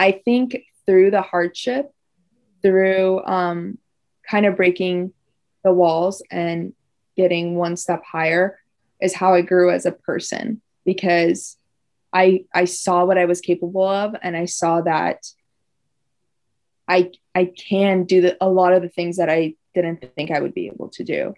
I think through the hardship, through um, kind of breaking the walls and getting one step higher is how I grew as a person because I I saw what I was capable of and I saw that I I can do the, a lot of the things that I didn't think I would be able to do.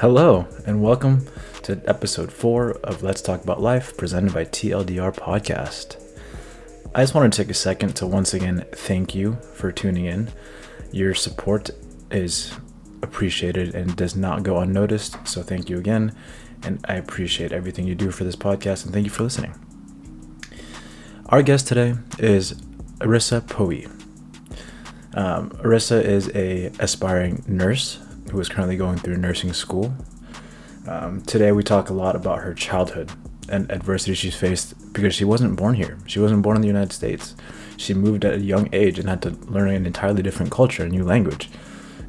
Hello, and welcome to episode four of Let's Talk About Life, presented by TLDR Podcast. I just want to take a second to once again thank you for tuning in. Your support is appreciated and does not go unnoticed, so thank you again. And I appreciate everything you do for this podcast, and thank you for listening. Our guest today is Erisa Pooee. Um, Erisa is a aspiring nurse who is currently going through nursing school. Um, today, we talk a lot about her childhood and adversity she's faced because she wasn't born here. She wasn't born in the United States. She moved at a young age and had to learn an entirely different culture, a new language.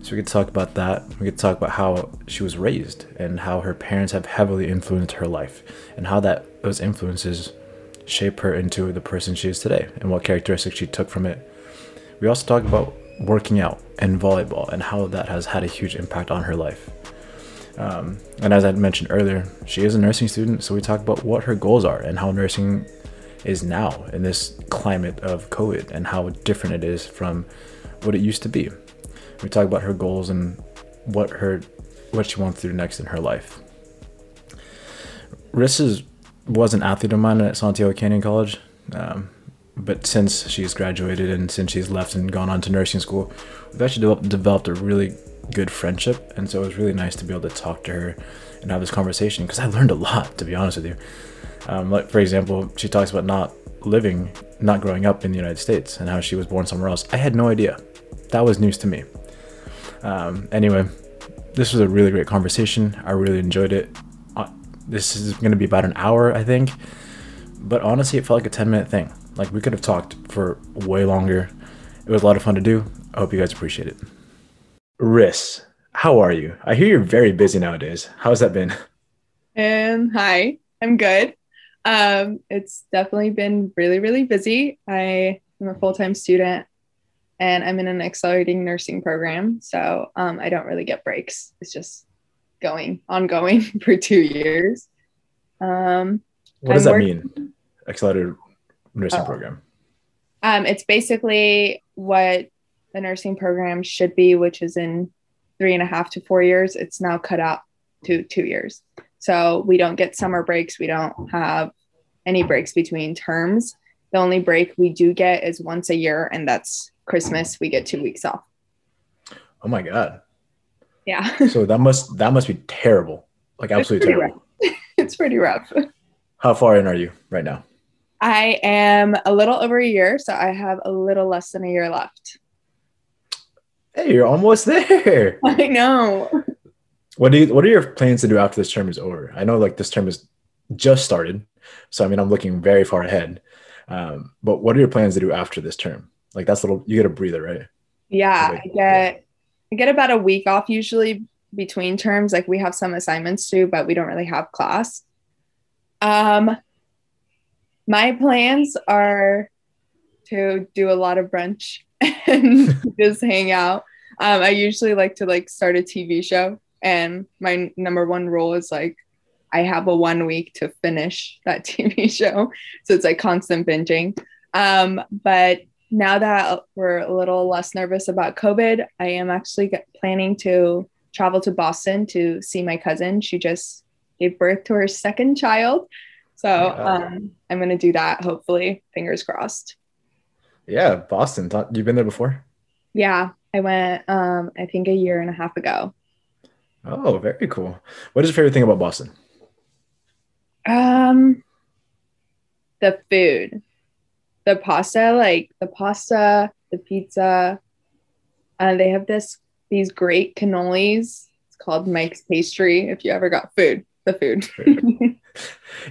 So, we could talk about that. We could talk about how she was raised and how her parents have heavily influenced her life and how that those influences shape her into the person she is today and what characteristics she took from it. We also talk about working out and volleyball and how that has had a huge impact on her life. Um, and as I mentioned earlier, she is a nursing student, so we talk about what her goals are and how nursing is now in this climate of COVID and how different it is from what it used to be. We talk about her goals and what her what she wants to do next in her life. Riss was an athlete of mine at Santiago Canyon College. Um, but since she's graduated and since she's left and gone on to nursing school, we've actually de- developed a really good friendship. And so it was really nice to be able to talk to her and have this conversation because I learned a lot, to be honest with you. Um, like, for example, she talks about not living, not growing up in the United States and how she was born somewhere else. I had no idea. That was news to me. Um, anyway, this was a really great conversation. I really enjoyed it. Uh, this is going to be about an hour, I think. But honestly, it felt like a 10 minute thing. Like we could have talked for way longer. It was a lot of fun to do. I hope you guys appreciate it. Riss, how are you? I hear you're very busy nowadays. How's that been? And hi, I'm good. Um, it's definitely been really, really busy. I am a full time student and I'm in an accelerating nursing program. So um, I don't really get breaks. It's just going ongoing for two years. Um, what does I'm that mean? Accelerated nursing oh. program? Um, it's basically what the nursing program should be, which is in three and a half to four years. It's now cut out to two years. So we don't get summer breaks. We don't have any breaks between terms. The only break we do get is once a year, and that's Christmas. We get two weeks off. Oh my god. Yeah. so that must that must be terrible. Like absolutely terrible. it's pretty rough. How far in are you right now? I am a little over a year, so I have a little less than a year left. Hey, you're almost there. I know. What do you what are your plans to do after this term is over? I know like this term is just started. So I mean I'm looking very far ahead. Um, but what are your plans to do after this term? Like that's a little you get a breather, right? Yeah, like, I get I get about a week off usually between terms. Like we have some assignments too, but we don't really have class. Um, my plans are to do a lot of brunch and just hang out. Um, I usually like to like start a TV show, and my number one rule is like I have a one week to finish that TV show, so it's like constant binging. Um, but now that we're a little less nervous about COVID, I am actually planning to travel to Boston to see my cousin. She just gave birth to her second child. So um, I'm going to do that, hopefully, fingers crossed. Yeah, Boston. You've been there before? Yeah, I went, um, I think, a year and a half ago. Oh, very cool. What is your favorite thing about Boston? Um, the food, the pasta, like the pasta, the pizza. And uh, they have this these great cannolis. It's called Mike's Pastry. If you ever got food, the food.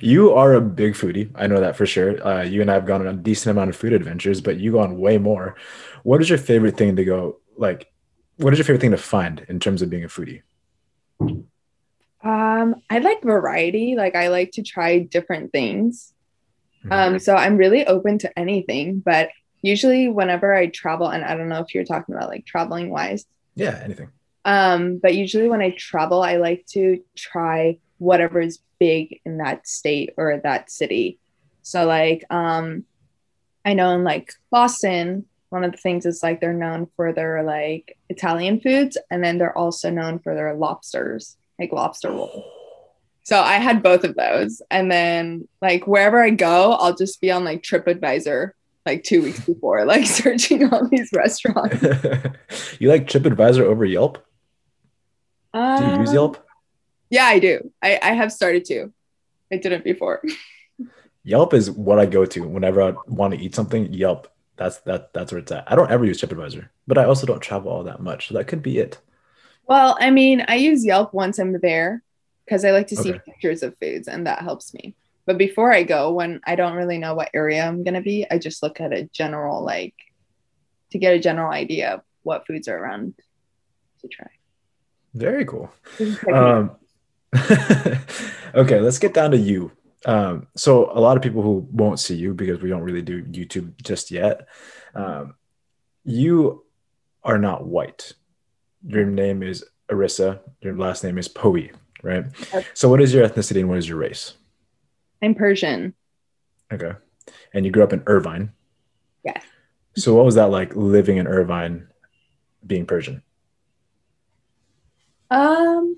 you are a big foodie. I know that for sure. Uh, you and I have gone on a decent amount of food adventures, but you go on way more. What is your favorite thing to go like what is your favorite thing to find in terms of being a foodie? Um, I like variety. Like I like to try different things. Mhm. Um, so I'm really open to anything, but usually whenever I travel, and I don't know if you're talking about like traveling wise, Yeah, anything. um, but usually when I travel, I like to try whatever is big in that state or that city. So like um I know in like Boston, one of the things is like they're known for their like Italian foods and then they're also known for their lobsters, like lobster roll. So I had both of those. And then like wherever I go, I'll just be on like TripAdvisor like two weeks before, like searching all these restaurants. you like TripAdvisor over Yelp? Do you use Um, Yelp? Yeah, I do. I, I have started to. I didn't before. Yelp is what I go to whenever I want to eat something. Yelp. That's that. That's where it's at. I don't ever use TripAdvisor, but I also don't travel all that much, so that could be it. Well, I mean, I use Yelp once I'm there because I like to see Okay. pictures of foods and that helps me. But before I go, when I don't really know what area I'm going to be, I just look at a general, like, to get a general idea of what foods are around to try. Very cool. This is technique. Um, okay, let's get down to you. Um, so a lot of people who won't see you because we don't really do YouTube just yet. Um, you are not white. Your name is Erisa. Your last name is Pooee, right? So what is your ethnicity and what is your race? I'm Persian. Okay. And you grew up in Irvine. Yes. So what was that like living in Irvine being Persian? Um,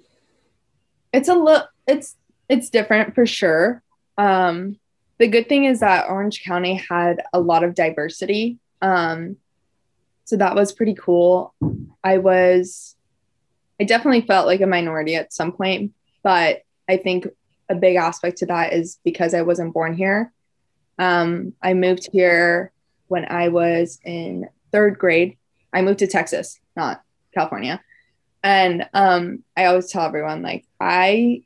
it's a look. It's it's different for sure. Um, the good thing is that Orange County had a lot of diversity. Um, so that was pretty cool. I was, I definitely felt like a minority at some point, but I think a big aspect to that is because I wasn't born here. Um, I moved here when I was in third grade. I moved to Texas, not California. And um, I always tell everyone, like, I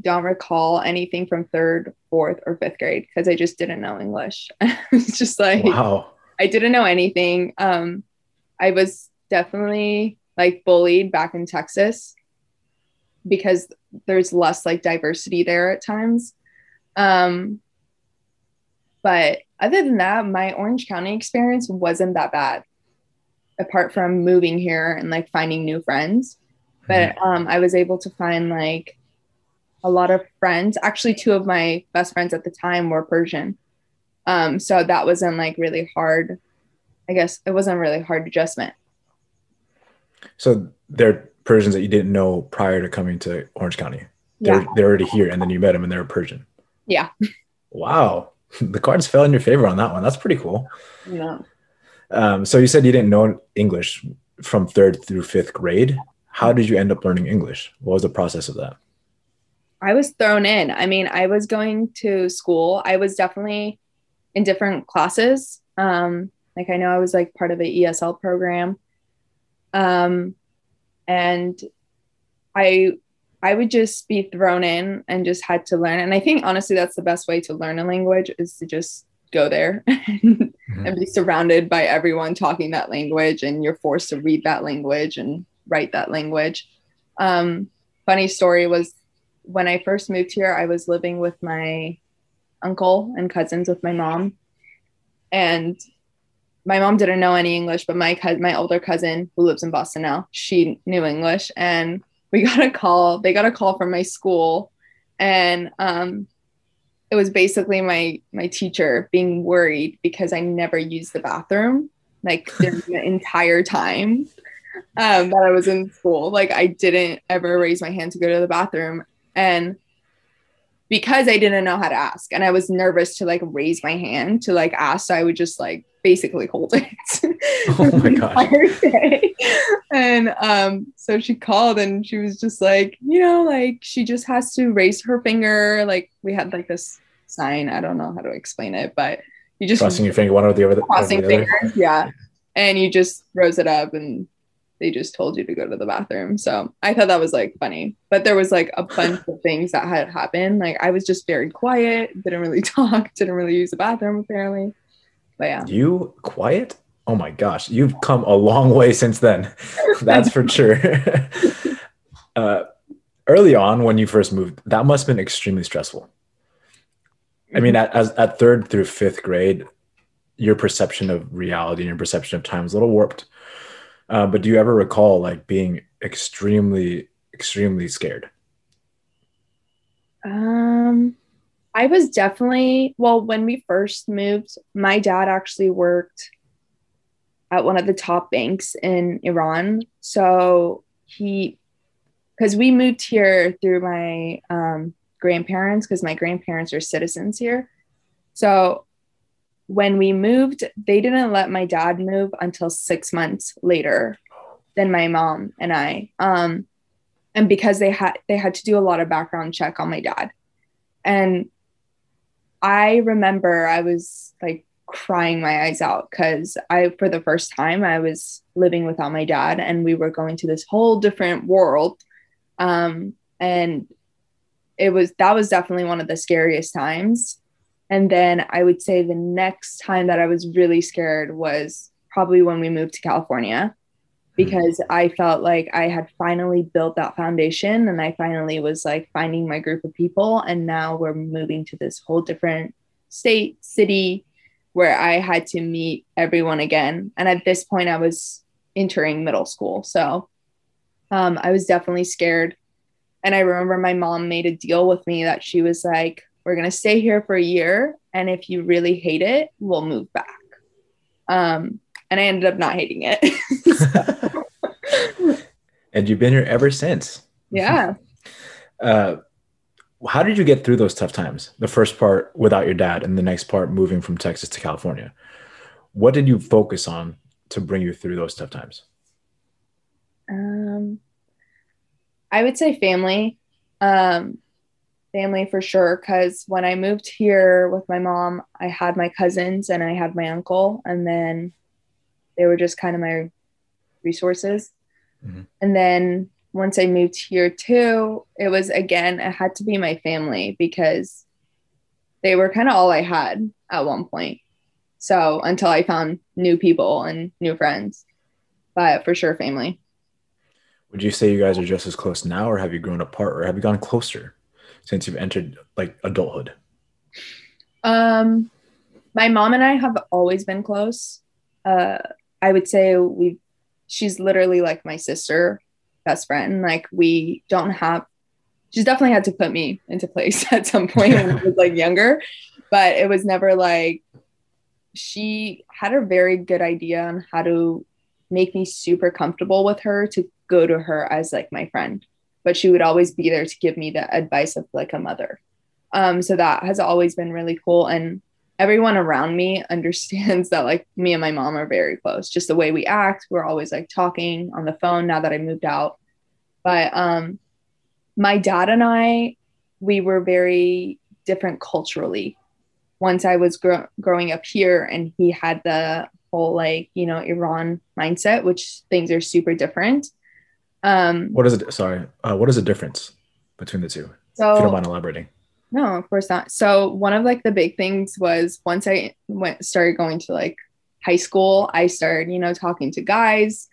don't recall anything from third, fourth, or fifth grade because I just didn't know English. it's just like, Wow. I didn't know anything. Um, I was definitely like bullied back in Texas because there's less like diversity there at times. Um, but other than that, my Orange County experience wasn't that bad, apart from moving here and like finding new friends. But um, I was able to find like a lot of friends. Actually, two of my best friends at the time were Persian. Um, so that wasn't like really hard. I guess it wasn't really hard adjustment. So they're Persians that you didn't know prior to coming to Orange County. Yeah. They're, they're already here, and then you met them, and they're Persian. Yeah. Wow, the cards fell in your favor on that one. That's pretty cool. Yeah. Um, so you said you didn't know English from third through fifth grade. How did you end up learning English? What was the process of that? I was thrown in. I mean, I was going to school. I was definitely in different classes. Um, like I know I was like part of the ESL program. Um, and I I would just be thrown in and just had to learn. And I think honestly that's the best way to learn a language is to just go there and be surrounded by everyone talking that language and you're forced to read that language and write that language. Um, funny story was when I first moved here, I was living with my uncle and cousins with my mom. And my mom didn't know any English, but my cousin, my older cousin who lives in Boston now, she knew English. And we got a call. They got a call from my school, and um, it was basically my my teacher being worried because I never used the bathroom like during the entire time um, that I was in school. Like I didn't ever raise my hand to go to the bathroom, and because I didn't know how to ask, and I was nervous to like raise my hand to like ask, so I would just like basically hold it. Oh my the gosh. entire day. And um, so she called and she was just like, you know, like she just has to raise her finger. Like we had like this sign. I don't know how to explain it, but you just Crossing your finger one or the other. crossing the other? fingers, yeah. And you just rose it up and they just told you to go to the bathroom. So I thought that was like funny. But there was like a bunch of things that had happened. Like I was just very quiet, didn't really talk, didn't really use the bathroom apparently. But yeah. You quiet? Oh my gosh, you've come a long way since then. That's for sure. uh, early on, when you first moved, that must have been extremely stressful. I mean, at, as, at third through fifth grade, your perception of reality and your perception of time is a little warped. Uh, but do you ever recall like being extremely, extremely scared? Um, I was definitely, well, when we first moved, my dad actually worked at one of the top banks in Iran. So he, because we moved here through my um, grandparents, because my grandparents are citizens here. So when we moved, they didn't let my dad move until six months later than my mom and I. Um, and because they had they had to do a lot of background check on my dad. And I remember I was like crying my eyes out because I, for the first time, I was living without my dad and we were going to this whole different world. Um, and it was, that was definitely one of the scariest times. And then I would say the next time that I was really scared was probably when we moved to California because I felt like I had finally built that foundation and I finally was like finding my group of people. And now we're moving to this whole different state, city where I had to meet everyone again. And at this point, I was entering middle school. So um, I was definitely scared. And I remember my mom made a deal with me that she was like, we're going to stay here for a year. And if you really hate it, we'll move back. Um, and I ended up not hating it. and you've been here ever since. Yeah. Uh, how did you get through those tough times? The first part without your dad, and the next part moving from Texas to California. What did you focus on to bring you through those tough times? Um, I would say family. Um, family for sure. Because when I moved here with my mom, I had my cousins and I had my uncle, and then they were just kind of my resources. Mm-hmm. And then once I moved here too, it was again, it had to be my family because they were kind of all I had at one point. So until I found new people and new friends, but for sure, family. Would you say you guys are just as close now, or have you grown apart, or have you gone closer since you've entered like adulthood? Um, my mom and I have always been close. Uh, I would say we she's literally like my sister, best friend. Like we don't have she's definitely had to put me into place at some point when I was like younger, but it was never like she had a very good idea on how to make me super comfortable with her to go to her as like my friend but she would always be there to give me the advice of like a mother. Um, so that has always been really cool and everyone around me understands that like me and my mom are very close. Just the way we act we're always like talking on the phone now that i moved out. But um my dad and i we were very different culturally. Once i was gro- growing up here and he had the whole like you know iran mindset which things are super different um what is it sorry uh, what is the difference between the two so if you don't mind elaborating no, of course not. So one of like the big things was once I went started going to like high school, I started, you know, talking to guys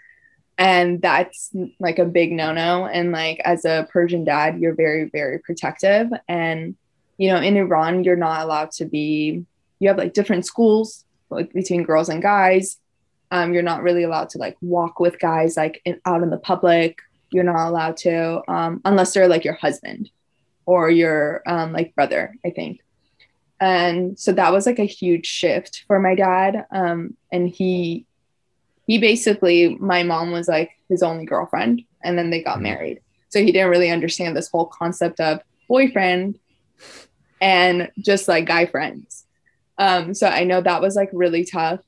and that's like a big no-no and like as a Persian dad, you're very very protective and you know, in Iran you're not allowed to be you have like different schools like between girls and guys. Um, you're not really allowed to like walk with guys like in, out in the public. You're not allowed to um, unless they're like your husband or your um, like brother, I think. And so that was like a huge shift for my dad. Um, and he, he basically, my mom was like his only girlfriend, and then they got mm-hmm. married. So he didn't really understand this whole concept of boyfriend and just like guy friends. Um, so I know that was like really tough.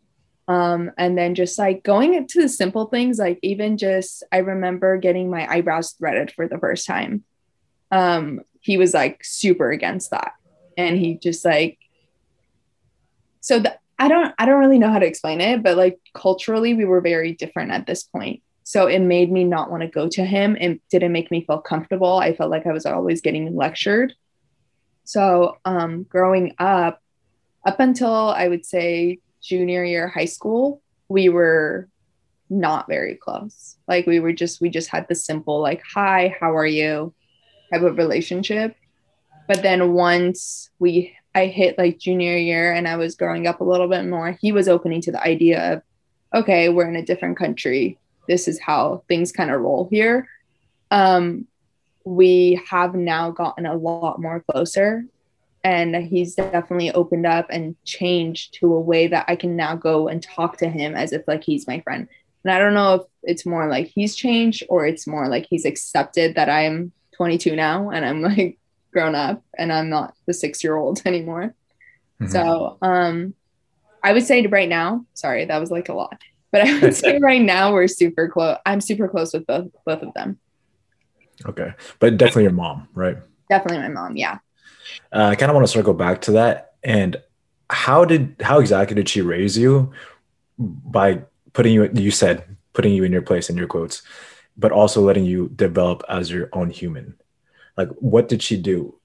Um, and then just like going into the simple things, like even just I remember getting my eyebrows threaded for the first time. Um, he was like super against that. And he just like so the, i don't i don't really know how to explain it but like culturally we were very different at this point. So it made me not want to go to him. And didn't make me feel comfortable. I felt like i was always getting lectured. So um growing up up until i would say junior year high school we were not very close. Like we were just we just had the simple like hi, how are you type of relationship. But then once we I hit like junior year and I was growing up a little bit more, he was opening to the idea of okay, we're in a different country. This is how things kind of roll here. Um we have now gotten a lot more closer and he's definitely opened up and changed to a way that I can now go and talk to him as if like he's my friend. And I don't know if it's more like he's changed or it's more like he's accepted that I'm 22 now and I'm like grown up and I'm not the 6-year-old anymore. Mm-hmm. So, um I would say right now, sorry, that was like a lot. But I would say right now we're super close. I'm super close with both both of them. Okay. But definitely your mom, right? Definitely my mom, yeah. Uh, I kind of want to circle back to that. And how did how exactly did she raise you by putting you you said putting you in your place in your quotes, but also letting you develop as your own human? Like what did she do?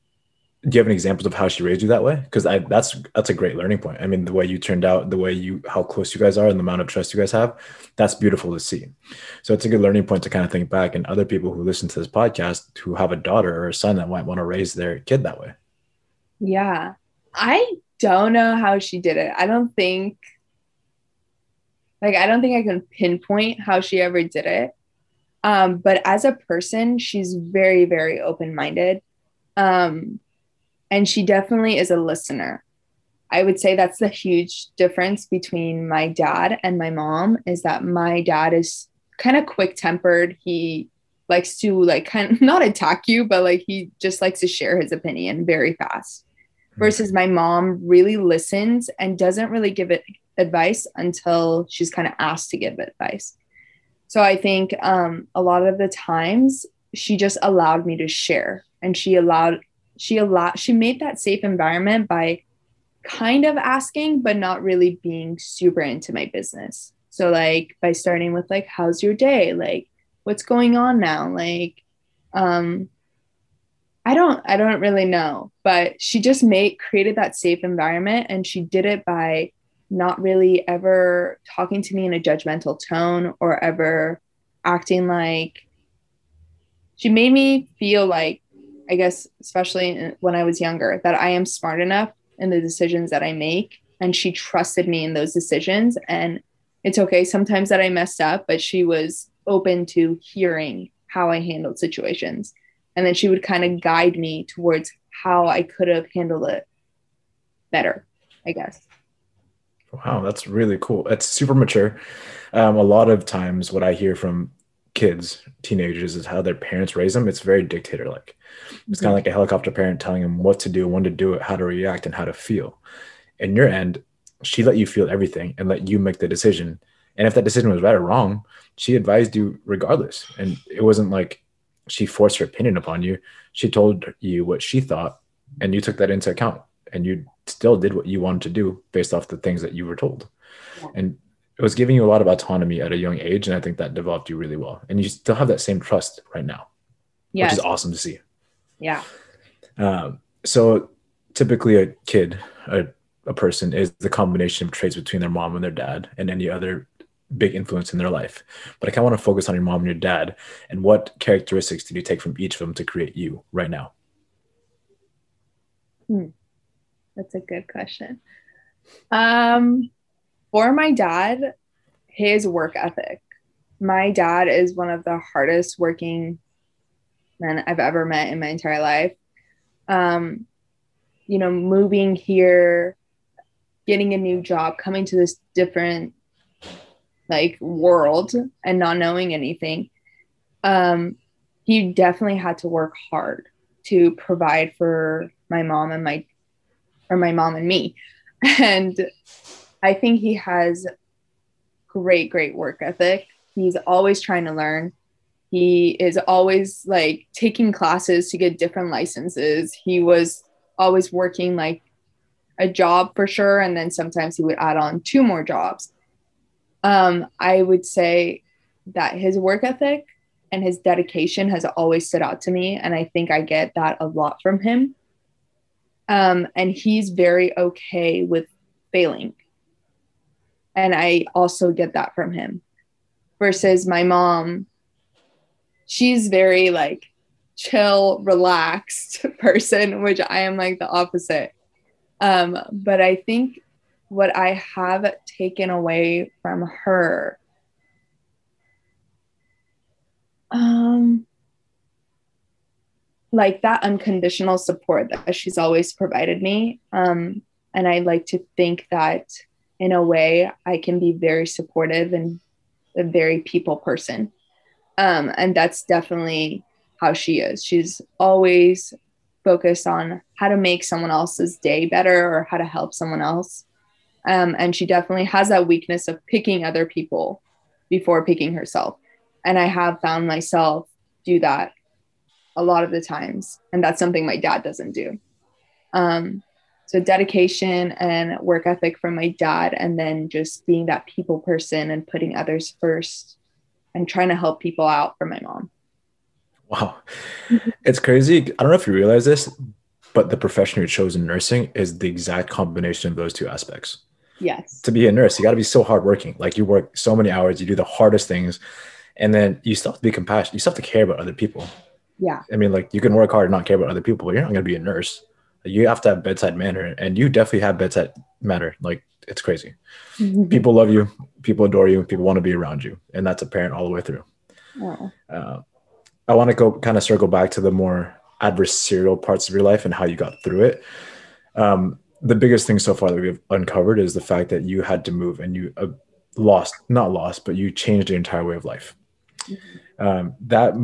do you have any examples of how she raised you that way? Because I that's that's a great learning point. I mean, the way you turned out, the way you how close you guys are, and the amount of trust you guys have, that's beautiful to see. So it's a good learning point to kind of think back. And other people who listen to this podcast who have a daughter or a son that might want to raise their kid that way. Yeah, I don't know how she did it. I don't think, like, I don't think I can pinpoint how she ever did it. Um, but as a person, she's very, very open minded. Um, and she definitely is a listener. I would say that's the huge difference between my dad and my mom is that my dad is kind of quick tempered. He likes to like kind of not attack you, but like he just likes to share his opinion very fast. Hmm. Versus my mom really listens and doesn't really give it advice until she's kind of asked to give advice. So I think um, a lot of the times she just allowed me to share and she allowed she allowed she made that safe environment by kind of asking but not really being super into my business so like by starting with like how's your day like what's going on now like um i don't i don't really know but she just made created that safe environment and she did it by not really ever talking to me in a judgmental tone or ever acting like she made me feel like I guess, especially when I was younger, that I am smart enough in the decisions that I make. And she trusted me in those decisions. And it's okay sometimes that I messed up, but she was open to hearing how I handled situations. And then she would kind of guide me towards how I could have handled it better, I guess. Wow, that's really cool. It's super mature. Um, a lot of times, what I hear from kids, teenagers, is how their parents raise them. It's very dictator like. It's kind of like a helicopter parent telling them what to do, when to do it, how to react, and how to feel. In your end, she let you feel everything and let you make the decision. And if that decision was right or wrong, she advised you regardless. And it wasn't like she forced her opinion upon you. She told you what she thought, and you took that into account. And you still did what you wanted to do based off the things that you were told. Yeah. And it was giving you a lot of autonomy at a young age. And I think that developed you really well. And you still have that same trust right now, yes. which is awesome to see. Yeah. Um, so typically, a kid, a, a person, is the combination of traits between their mom and their dad and any other big influence in their life. But I kind of want to focus on your mom and your dad and what characteristics did you take from each of them to create you right now? Hmm. That's a good question. Um, for my dad, his work ethic. My dad is one of the hardest working men I've ever met in my entire life. Um, you know, moving here, getting a new job, coming to this different like world and not knowing anything. Um, he definitely had to work hard to provide for my mom and my or my mom and me. And I think he has great, great work ethic. He's always trying to learn. He is always like taking classes to get different licenses. He was always working like a job for sure. And then sometimes he would add on two more jobs. Um, I would say that his work ethic and his dedication has always stood out to me. And I think I get that a lot from him. Um, and he's very okay with failing. And I also get that from him. Versus my mom, she's very like chill, relaxed person, which I am like the opposite. Um, but I think what I have taken away from her, um, like that unconditional support that she's always provided me. Um, and I like to think that in a way I can be very supportive and a very people person. Um, and that's definitely how she is. She's always focused on how to make someone else's day better or how to help someone else. Um, and she definitely has that weakness of picking other people before picking herself. And I have found myself do that a lot of the times. And that's something my dad doesn't do. Um, so dedication and work ethic from my dad, and then just being that people person and putting others first and trying to help people out from my mom. Wow. It's crazy. I don't know if you realize this, but the profession you chose in nursing is the exact combination of those two aspects. Yes. To be a nurse, you got to be so hardworking. Like you work so many hours, you do the hardest things, and then you still have to be compassionate. You still have to care about other people. Yeah. I mean, like you can work hard and not care about other people, but you're not going to be a nurse. You have to have bedside manner, and you definitely have bedside manner. Like it's crazy. people love you, people adore you, people want to be around you, and that's apparent all the way through. Wow. Uh, I want to go kind of circle back to the more adversarial parts of your life and how you got through it. Um, the biggest thing so far that we've uncovered is the fact that you had to move and you uh, lost, not lost, but you changed your entire way of life. Mm-hmm. Um, that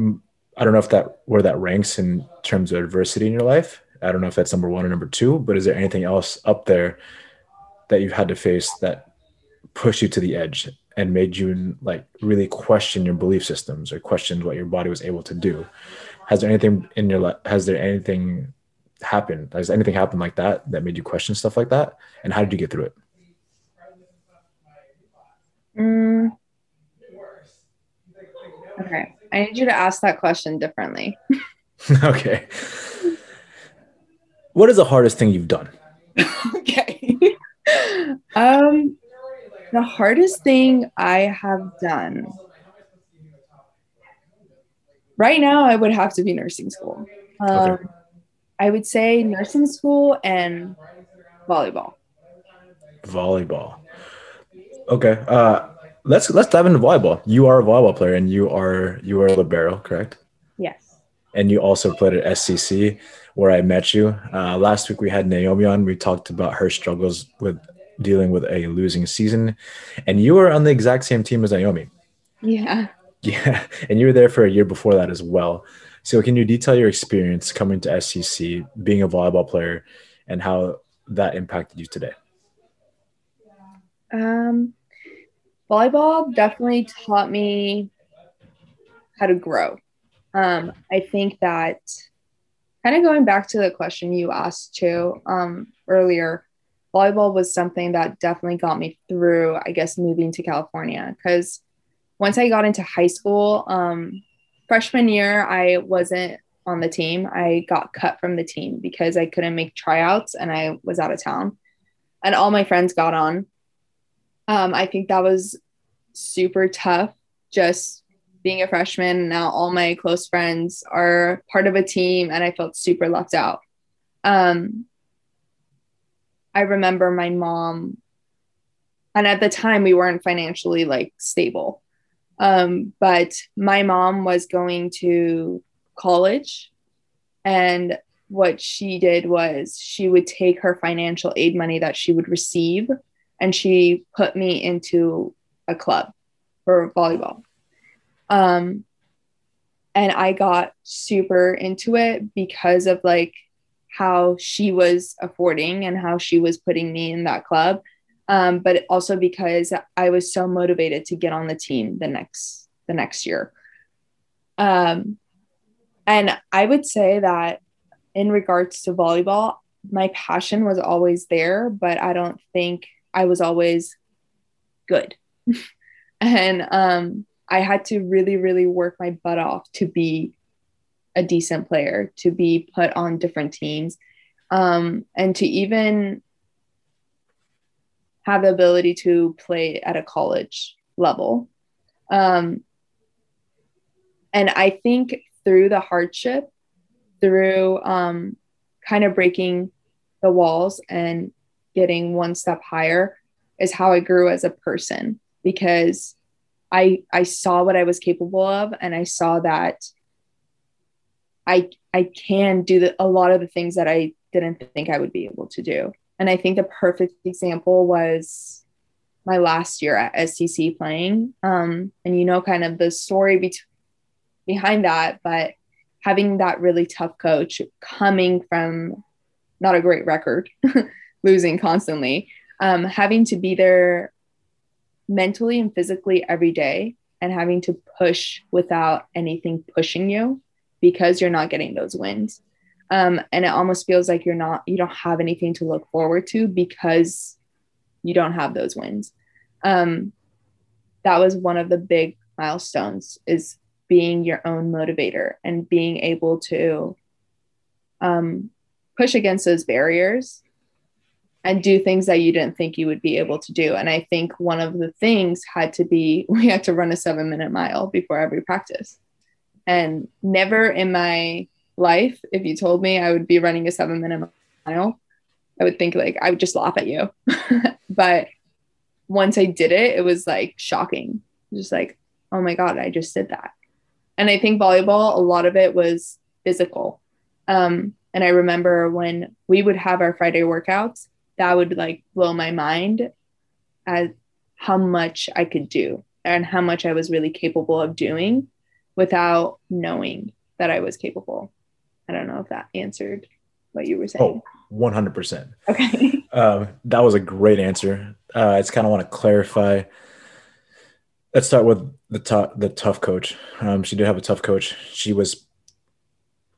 I don't know if that where that ranks in terms of adversity in your life. I don't know if that's number one or number two, but is there anything else up there that you've had to face that pushed you to the edge and made you like really question your belief systems or question what your body was able to do? Has there anything in your life? Has there anything happened? Has anything happened like that that made you question stuff like that? And how did you get through it? Mm. Okay. I need you to ask that question differently. okay. What is the hardest thing you've done? okay. um the hardest thing I have done right now I would have to be nursing school. Um, okay. I would say nursing school and volleyball. Volleyball. Okay. Uh, let's let's dive into volleyball. You are a volleyball player, and you are you are a libero, correct? Yes. And you also played at SCC, where I met you. Uh, last week we had Naomi on. We talked about her struggles with dealing with a losing season, and you were on the exact same team as Naomi. Yeah. Yeah, and you were there for a year before that as well. So, can you detail your experience coming to SCC, being a volleyball player, and how that impacted you today? Um, volleyball definitely taught me how to grow. Um, I think that kind of going back to the question you asked too um, earlier, volleyball was something that definitely got me through, I guess, moving to California. Because once I got into high school, um, freshman year, I wasn't on the team. I got cut from the team because I couldn't make tryouts and I was out of town. And all my friends got on. Um, I think that was super tough just being a freshman. Now all my close friends are part of a team and I felt super left out. Um, I remember my mom, and at the time we weren't financially like stable. Um, but my mom was going to college and what she did was she would take her financial aid money that she would receive and she put me into a club for volleyball. Um, and I got super into it because of like how she was affording and how she was putting me in that club. Um, but also because I was so motivated to get on the team the next the next year. Um, and I would say that in regards to volleyball, my passion was always there, but I don't think I was always good. and um, I had to really, really work my butt off to be a decent player, to be put on different teams, um, and to even have the ability to play at a college level. Um, and I think through the hardship, through um, kind of breaking the walls and getting one step higher, is how I grew as a person because I I saw what I was capable of and I saw that I I can do the, a lot of the things that I didn't think I would be able to do. And I think the perfect example was my last year at SCC playing. Um, and you know, kind of the story be- behind that, but having that really tough coach coming from not a great record, losing constantly, um, having to be there mentally and physically every day and having to push without anything pushing you because you're not getting those wins. Um, and it almost feels like you're not, you don't have anything to look forward to because you don't have those wins. Um, that was one of the big milestones is being your own motivator and being able to um, push against those barriers and do things that you didn't think you would be able to do. And I think one of the things had to be we had to run a seven minute mile before every practice. And never in my life, if you told me I would be running a seven minute mile, I would think like I would just laugh at you. but once I did it, it was like shocking. Just like, oh my God, I just did that. And I think volleyball, a lot of it was physical. Um, and I remember when we would have our Friday workouts, that would like blow my mind at how much I could do and how much I was really capable of doing without knowing that I was capable. I don't know if that answered what you were saying. Oh, 100%. Okay. Um, that was a great answer. Uh, I just kind of want to clarify. Let's start with the tough, the tough coach. Um, she did have a tough coach. She was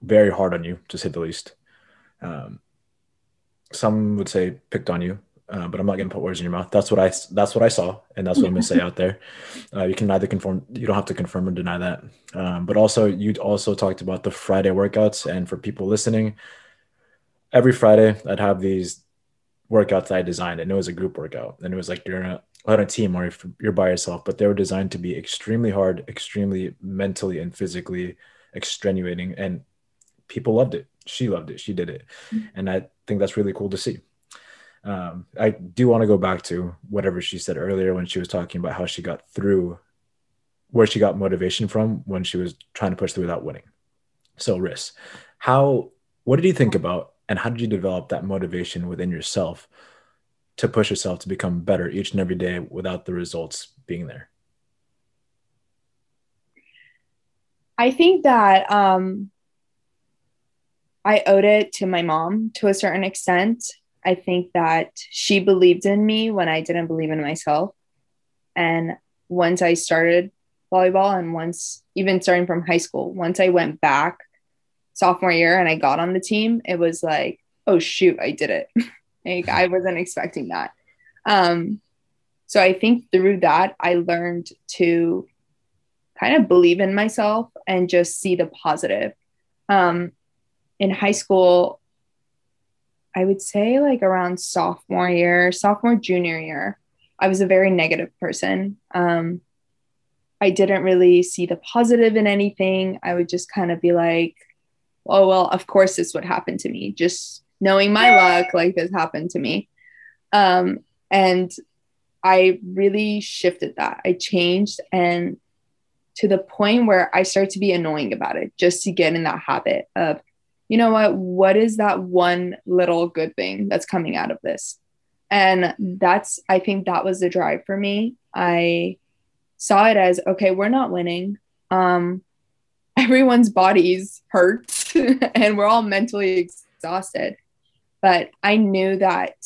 very hard on you, to say the least. Um, some would say picked on you, uh, but I'm not going to put words in your mouth. That's what I that's what I saw, and that's what I'm going to say out there. Uh, you can neither confirm, you don't have to confirm or deny that. Um, but also, you also talked about the Friday workouts, and for people listening, every Friday I'd have these workouts that I designed, and it was a group workout, and it was like you're on a team or if you're by yourself, but they were designed to be extremely hard, extremely mentally and physically extenuating, and people loved it. She loved it. She did it, mm-hmm. and I think that's really cool to see. Um, I do want to go back to whatever she said earlier when she was talking about how she got through, where she got motivation from when she was trying to push through without winning. So, Riss, how, what did you think about, and how did you develop that motivation within yourself to push yourself to become better each and every day without the results being there? I think that um, I owed it to my mom to a certain extent. I think that she believed in me when I didn't believe in myself. And once I started volleyball and once even starting from high school, once I went back sophomore year and I got on the team, it was like, oh shoot, I did it. like I wasn't expecting that. Um, so I think through that, I learned to kind of believe in myself and just see the positive. Um, in high school, I would say like around sophomore year, sophomore, junior year, I was a very negative person. Um, I didn't really see the positive in anything. I would just kind of be like, oh, well, of course this would happen to me. Just knowing my luck, like this happened to me. Um, and I really shifted that. I changed and to the point where I started to be annoying about it just to get in that habit of you know what, what is that one little good thing that's coming out of this? And that's, I think that was the drive for me. I saw it as, okay, we're not winning. Um, everyone's bodies hurt and we're all mentally exhausted. But I knew that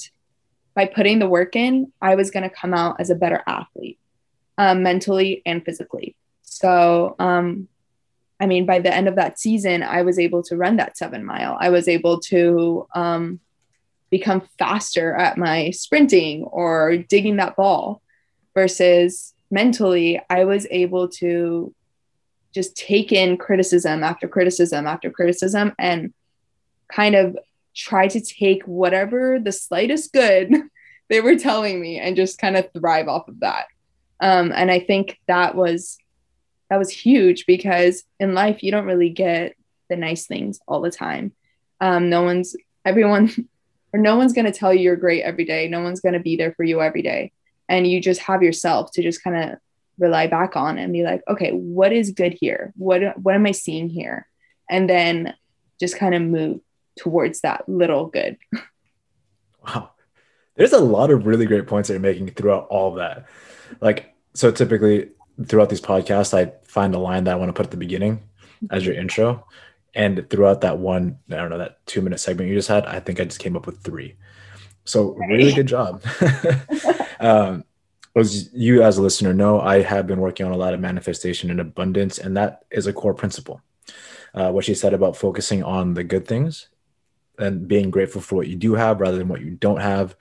by putting the work in, I was going to come out as a better athlete, um, mentally and physically. So um, I mean, by the end of that season, I was able to run that seven mile. I was able to um, become faster at my sprinting or digging that ball versus mentally, I was able to just take in criticism after criticism after criticism and kind of try to take whatever the slightest good they were telling me and just kind of thrive off of that. Um, and I think that was that was huge because in life you don't really get the nice things all the time. Um, no one's everyone or no one's going to tell you you're great every day. No one's going to be there for you every day. And you just have yourself to just kind of rely back on and be like, okay, what is good here? What what am I seeing here? And then just kind of move towards that little good. Wow. There's a lot of really great points that you're making throughout all of that. Like, so typically throughout these podcasts, I find a line that I want to put at the beginning as your intro. And throughout that one, I don't know, that two minute segment you just had, I think I just came up with three. So really good job. um, as you as a listener know, I have been working on a lot of manifestation and abundance, and that is a core principle. Uh, what she said about focusing on the good things and being grateful for what you do have rather than what you don't have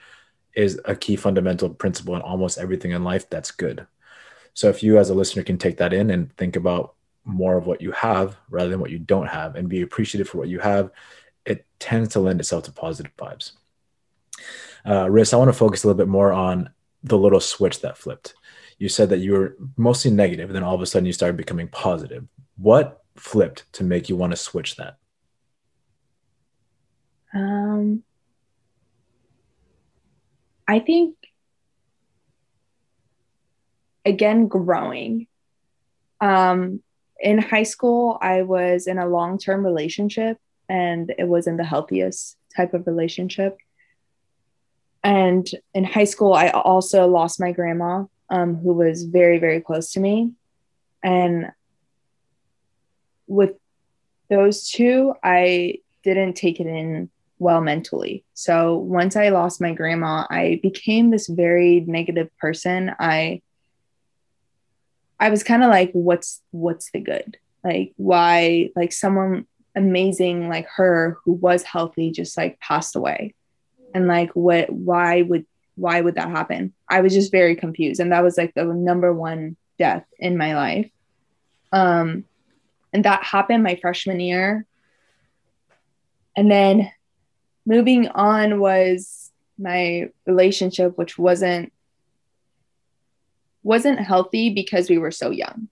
is a key fundamental principle in almost everything in life that's good. So if you as a listener can take that in and think about more of what you have rather than what you don't have and be appreciative for what you have, it tends to lend itself to positive vibes. Uh, Riss, I want to focus a little bit more on the little switch that flipped. You said that you were mostly negative, and then all of a sudden you started becoming positive. What flipped to make you want to switch that? Um, I think again growing. Um, in high school, I was in a long term relationship and it wasn't the healthiest type of relationship. And in high school, I also lost my grandma, um, who was very, very close to me. And with those two, I didn't take it in well mentally. So once I lost my grandma, I became this very negative person. I I was kind of like, what's what's the good? Like, why like someone amazing like her who was healthy just like passed away, and like what? Why would why would that happen? I was just very confused, and that was like the number one death in my life. Um, and that happened my freshman year, and then moving on was my relationship, which wasn't wasn't healthy because we were so young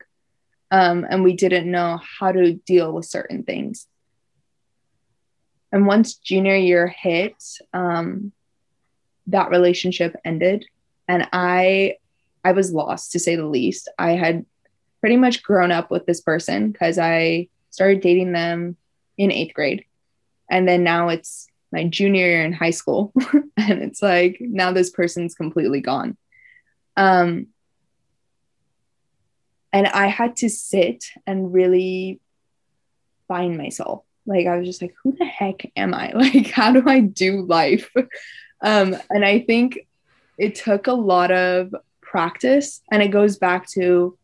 um, and we didn't know how to deal with certain things. And once junior year hit, um, that relationship ended, and I, I was lost to say the least. I had pretty much grown up with this person because I started dating them in eighth grade, and then now it's my junior year in high school, and it's like now this person's completely gone. Um, and I had to sit and really find myself. Like I was just like, who the heck am I? Like, how do I do life? Um, and I think it took a lot of practice, and it goes back to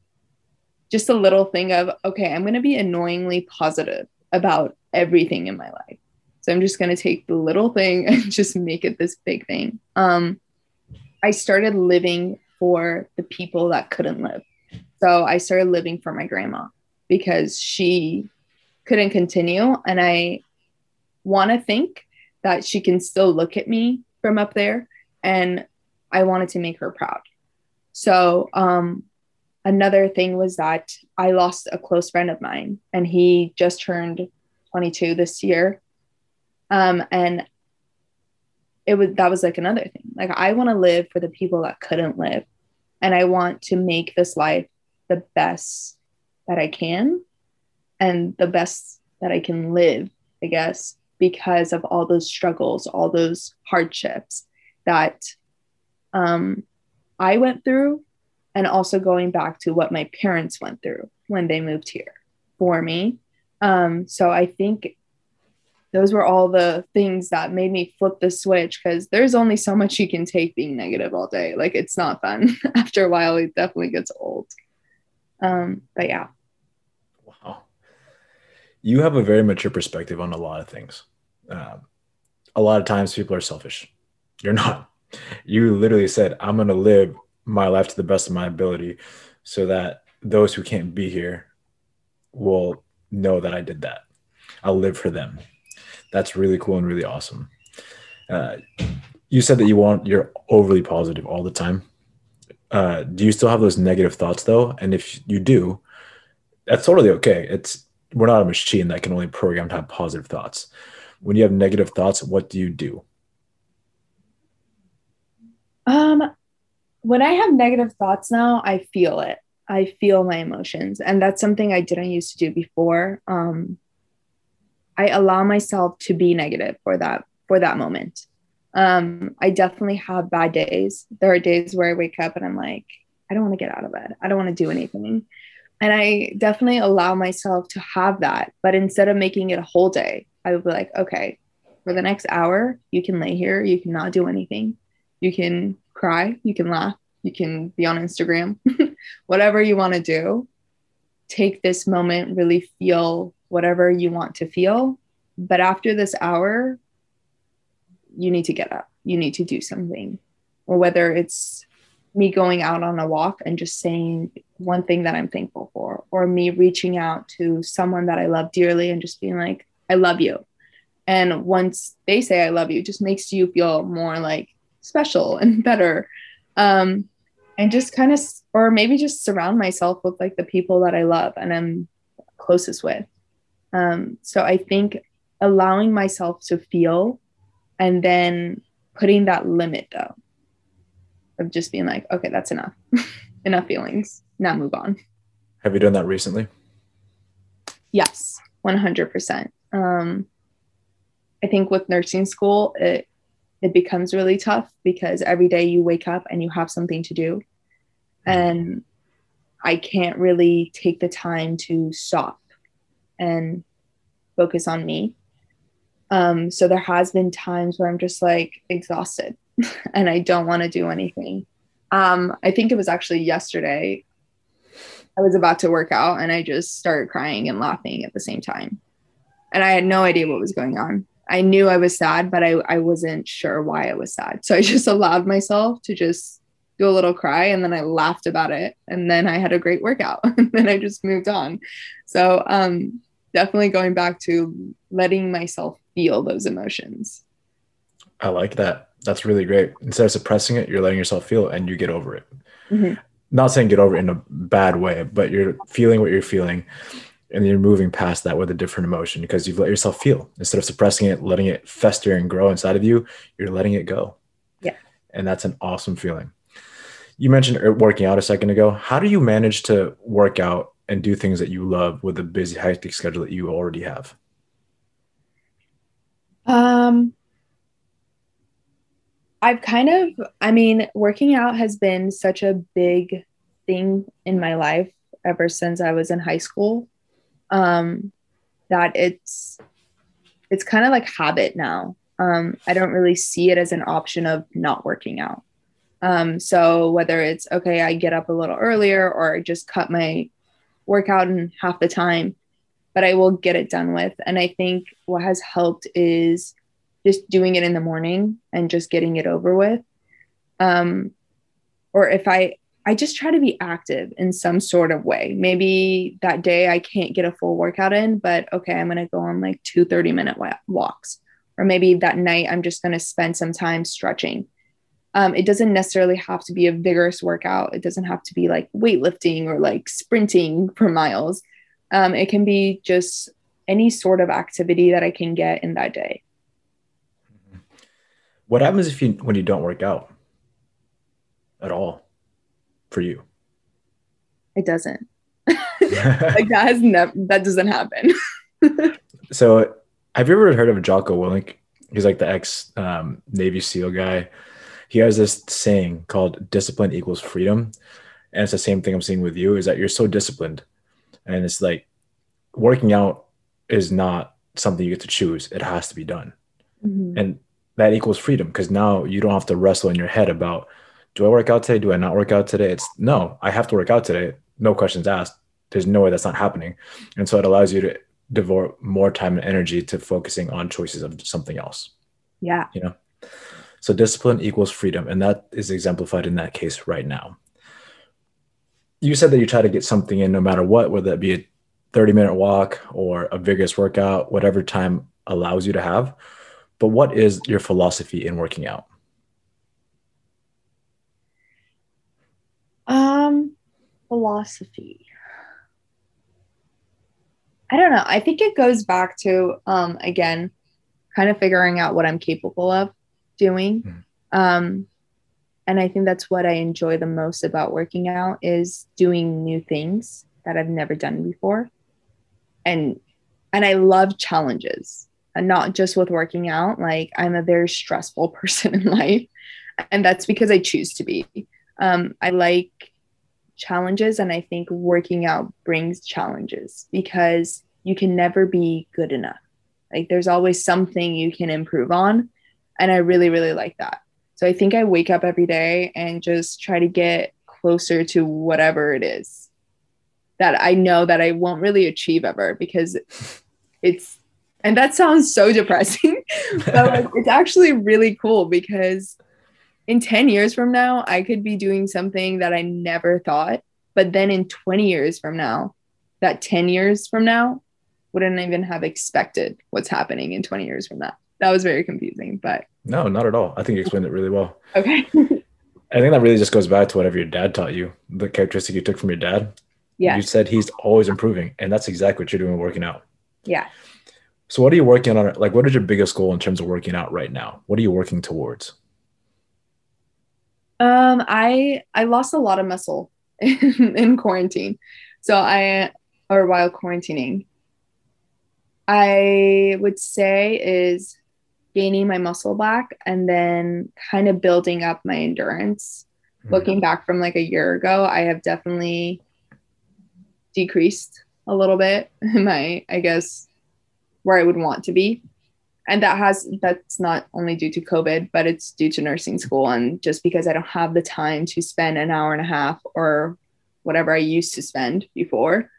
just a little thing of, okay, I'm going to be annoyingly positive about everything in my life. So I'm just going to take the little thing and just make it this big thing. Um, I started living for the people that couldn't live. So I started living for my grandma because she couldn't continue. And I want to think that she can still look at me from up there. And I wanted to make her proud. So, um, another thing was that I lost a close friend of mine, and he just turned 22 this year. Um, and it was that was like another thing. Like I want to live for the people that couldn't live, and I want to make this life the best that I can and the best that I can live, I guess, because of all those struggles, all those hardships that um, I went through, and also going back to what my parents went through when they moved here for me. Um, so I think those were all the things that made me flip the switch because there's only so much you can take being negative all day. Like it's not fun. After a while, it definitely gets old. Um, but yeah. Wow. You have a very mature perspective on a lot of things. Um, a lot of times people are selfish. You're not. You literally said, I'm going to live my life to the best of my ability so that those who can't be here will know that I did that. I'll live for them. That's really cool and really awesome. Uh, you said that you want you're overly positive all the time. Uh, do you still have those negative thoughts though? And if you do, that's totally okay. It's we're not a machine that can only program to have positive thoughts. When you have negative thoughts, what do you do? Um, when I have negative thoughts now, I feel it. I feel my emotions, and that's something I didn't used to do before. Um, I allow myself to be negative for that for that moment. Um, I definitely have bad days. There are days where I wake up and I'm like, I don't want to get out of bed. I don't want to do anything. And I definitely allow myself to have that. But instead of making it a whole day, I would be like, okay, for the next hour, you can lay here, you cannot do anything. You can cry, you can laugh, you can be on Instagram, whatever you want to do. Take this moment, really feel whatever you want to feel. But after this hour, you need to get up, you need to do something. Or whether it's me going out on a walk and just saying one thing that I'm thankful for, or me reaching out to someone that I love dearly and just being like, I love you. And once they say I love you, just makes you feel more like special and better. Um, and just kind of, or maybe just surround myself with like the people that I love and I'm closest with. Um, so I think allowing myself to feel and then putting that limit though of just being like, okay, that's enough, enough feelings, now move on. Have you done that recently? Yes, 100%. Um, I think with nursing school, it, it becomes really tough because every day you wake up and you have something to do. And I can't really take the time to stop and focus on me. Um, so there has been times where I'm just like exhausted and I don't want to do anything. Um, I think it was actually yesterday. I was about to work out and I just started crying and laughing at the same time. And I had no idea what was going on. I knew I was sad, but I, I wasn't sure why I was sad. So I just allowed myself to just do a little cry and then I laughed about it. And then I had a great workout and then I just moved on. So um, definitely going back to letting myself feel those emotions. I like that that's really great. Instead of suppressing it, you're letting yourself feel it and you get over it. Mm-hmm. Not saying get over it in a bad way, but you're feeling what you're feeling and you're moving past that with a different emotion because you've let yourself feel. Instead of suppressing it, letting it fester and grow inside of you, you're letting it go. Yeah. And that's an awesome feeling. You mentioned er, working out a second ago. How do you manage to work out and do things that you love with a busy, hectic schedule that you already have? Um, I've kind of, I mean, working out has been such a big thing in my life ever since I was in high school. Um, that it's it's kind of like habit now. Um, I don't really see it as an option of not working out. Um, so whether it's okay, I get up a little earlier or I just cut my workout in half the time, but I will get it done with. And I think what has helped is just doing it in the morning and just getting it over with. Um, or if I, I just try to be active in some sort of way. Maybe that day I can't get a full workout in, but okay, I'm going to go on like two 30 minute walks. Or maybe that night I'm just going to spend some time stretching. Um, it doesn't necessarily have to be a vigorous workout. It doesn't have to be like weightlifting or like sprinting for miles. Um, it can be just any sort of activity that I can get in that day. What happens if you when you don't work out at all for you? It doesn't. like that has never that doesn't happen. so have you ever heard of Jocko Willink? He's like the ex um, Navy SEAL guy. He has this saying called discipline equals freedom. And it's the same thing I'm seeing with you is that you're so disciplined. And it's like working out is not something you get to choose. It has to be done. Mm-hmm. And that equals freedom because now you don't have to wrestle in your head about do I work out today? Do I not work out today? It's no, I have to work out today. No questions asked. There's no way that's not happening. And so it allows you to devote more time and energy to focusing on choices of something else. Yeah. You know? So discipline equals freedom. And that is exemplified in that case right now you said that you try to get something in no matter what, whether it be a 30 minute walk or a vigorous workout, whatever time allows you to have. But what is your philosophy in working out? Um, philosophy. I don't know. I think it goes back to um again, kind of figuring out what I'm capable of doing. Mm-hmm. Um, and I think that's what I enjoy the most about working out is doing new things that I've never done before. And and I love challenges. And not just with working out, like I'm a very stressful person in life and that's because I choose to be. Um I like challenges and I think working out brings challenges because you can never be good enough. Like there's always something you can improve on and I really really like that. So I think I wake up every day and just try to get closer to whatever it is that I know that I won't really achieve ever because it's and that sounds so depressing but like, it's actually really cool because in 10 years from now I could be doing something that I never thought but then in 20 years from now that 10 years from now wouldn't even have expected what's happening in 20 years from now that was very confusing but No, not at all. I think you explained it really well. okay I think that really just goes back to whatever your dad taught you, the characteristic you took from your dad. yeah You said he's always improving, and that's exactly what you're doing working out. yeah So, what are you working on? Like, what is your biggest goal in terms of working out right now? What are you working towards? Um, I I lost a lot of muscle in, in quarantine. So I or while quarantining. I would say is gaining my muscle back and then kind of building up my endurance. Mhm. Looking back from like a year ago, I have definitely decreased a little bit in my, I guess, where I would want to be and that has that's not only due to covid but it's due to nursing school and just because i don't have the time to spend an hour and a half or whatever i used to spend before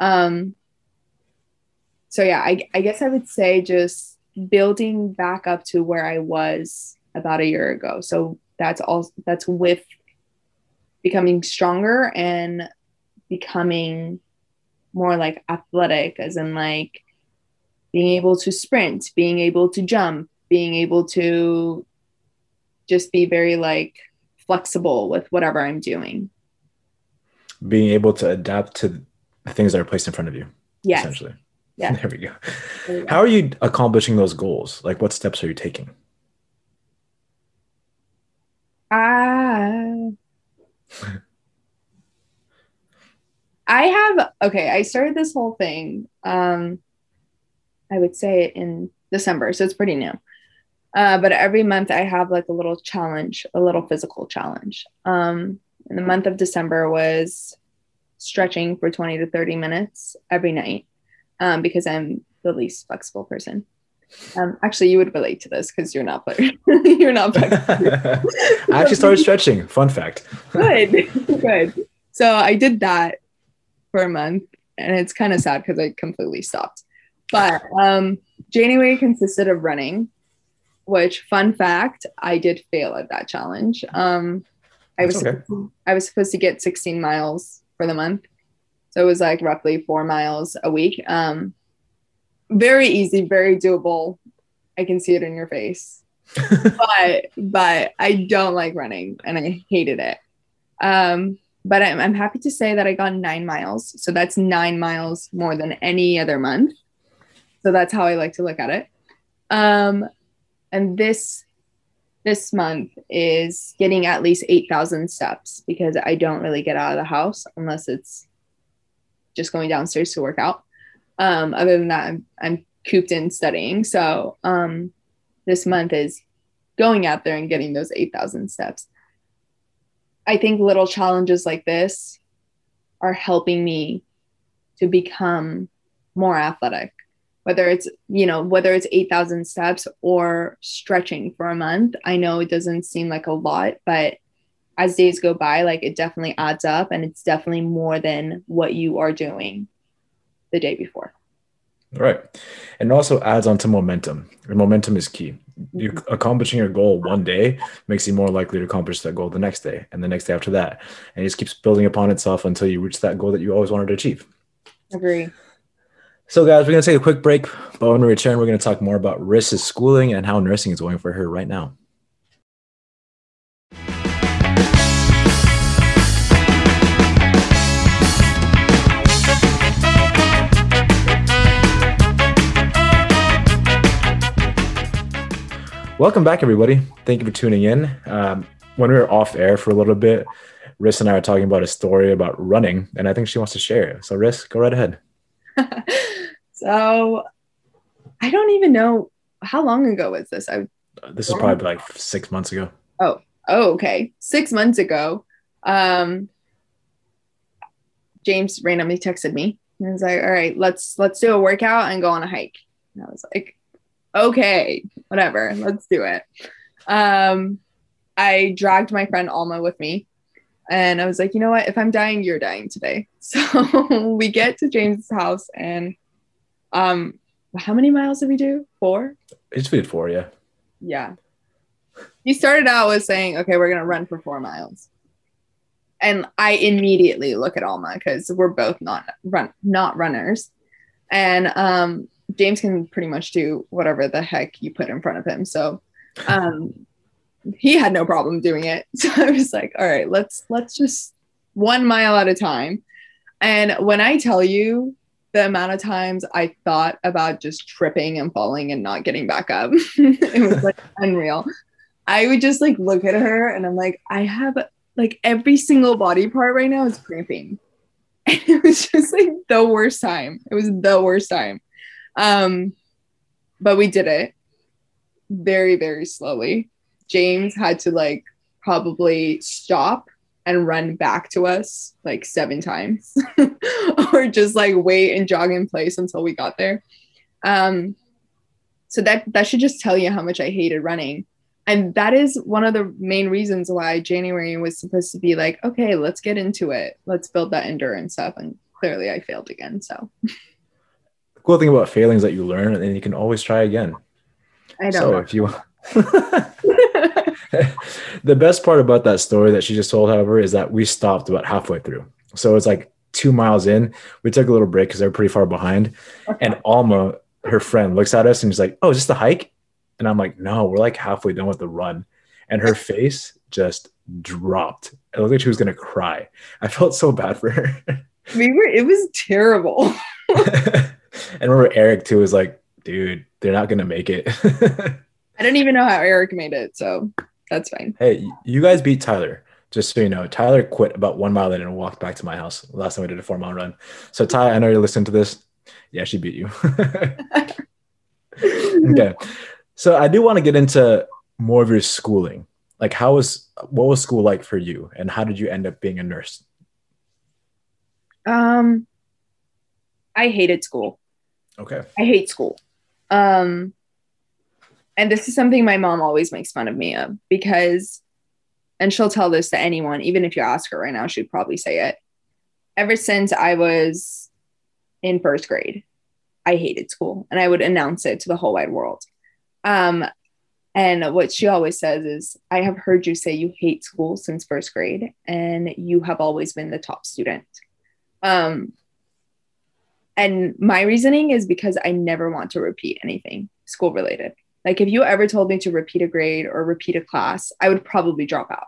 um so yeah i, I guess i would say just building back up to where i was about a year ago so that's all that's with becoming stronger and becoming more like athletic as in like being able to sprint, being able to jump, being able to just be very like flexible with whatever I'm doing. Being able to adapt to the things that are placed in front of you, Yes. essentially. Yeah. There we go. There. How are you accomplishing those goals? Like, what steps are you taking? Ah. I have okay, I started this whole thing. Um I would say in December, so it's pretty new. Uh, but every month I have like a little challenge, a little physical challenge. Um, and the month of December was stretching for 20 to 30 minutes every night um, because I'm the least flexible person. Um, actually, you would relate to this because you're not you're not. I actually started stretching. Fun fact. good good so i did that for a month and it's kind of sad because i completely stopped but um january consisted of running which fun fact i did fail at that challenge um i was okay. supposed i was supposed to get 16 miles for the month so it was like roughly four miles a week um very easy very doable i can see it in your face but but I don't like running and I hated it. Um, but I'm, I'm happy to say that I got nine miles. So that's nine miles more than any other month. So that's how I like to look at it. Um, and this this month is getting at least 8,000 steps because I don't really get out of the house unless it's just going downstairs to work out. Um, other than that, I'm, I'm cooped in studying. So um, this month is going out there and getting those 8,000 steps. I think little challenges like this are helping me to become more athletic. Whether it's, you know, whether it's 8,000 steps or stretching for a month, I know it doesn't seem like a lot, but as days go by, like it definitely adds up and it's definitely more than what you are doing the day before. Right. And also adds on to momentum. And momentum is key. Mm-hmm. You accomplishing your goal one day makes you more likely to accomplish that goal the next day and the next day after that. And it just keeps building upon itself until you reach that goal that you always wanted to achieve. Agree. So, guys, we're going to take a quick break. But when we return, we're going to talk more about Ris's schooling and how nursing is going for her right now. Welcome back, everybody. Thank you for tuning in. Um, when we were off air for a little bit, Riss and I were talking about a story about running, and I think she wants to share it. So, Riss, go right ahead. so, I don't even know how long ago was this. I this is probably like six months ago. Oh, oh, okay, six months ago. Um, James randomly texted me and was like, "All right, let's let's do a workout and go on a hike." And I was like, "Okay, whatever, let's do it." Um, I dragged my friend Alma with me and I was like, you know what? If I'm dying, you're dying today. So we get to James's house and um how many miles did we do? Four? It's did four, yeah. Yeah. He started out with saying, okay, we're gonna run for four miles. And I immediately look at Alma because we're both not run not runners. And um James can pretty much do whatever the heck you put in front of him. So um he had no problem doing it. So I was like, all right, let's let's just one mile at a time. And when I tell you the amount of times I thought about just tripping and falling and not getting back up, it was like unreal. I would just like look at her and I'm like, I have like every single body part right now is cramping. And it was just like the worst time. It was the worst time. Um, but we did it very, very slowly. James had to like probably stop and run back to us like seven times or just like wait and jog in place until we got there. Um, so that that should just tell you how much I hated running. And that is one of the main reasons why January was supposed to be like, okay, let's get into it. Let's build that endurance up. And clearly I failed again. So cool thing about failing is that you learn and you can always try again. I don't so know. if you the best part about that story that she just told, however, is that we stopped about halfway through. So it's like two miles in. We took a little break because they're pretty far behind. Okay. And Alma, her friend, looks at us and she's like, Oh, is this the hike? And I'm like, No, we're like halfway done with the run. And her face just dropped. It looked like she was gonna cry. I felt so bad for her. We were it was terrible. and remember Eric too was like, dude, they're not gonna make it. I don't even know how Eric made it, so that's fine. Hey, you guys beat Tyler. Just so you know, Tyler quit about one mile in and walked back to my house last time we did a four mile run. So Ty, I know you're listening to this. Yeah, she beat you. okay. So I do want to get into more of your schooling. Like how was what was school like for you and how did you end up being a nurse? Um I hated school. Okay. I hate school. Um and this is something my mom always makes fun of me of because and she'll tell this to anyone even if you ask her right now she'd probably say it ever since i was in first grade i hated school and i would announce it to the whole wide world um, and what she always says is i have heard you say you hate school since first grade and you have always been the top student um, and my reasoning is because i never want to repeat anything school related like if you ever told me to repeat a grade or repeat a class, I would probably drop out.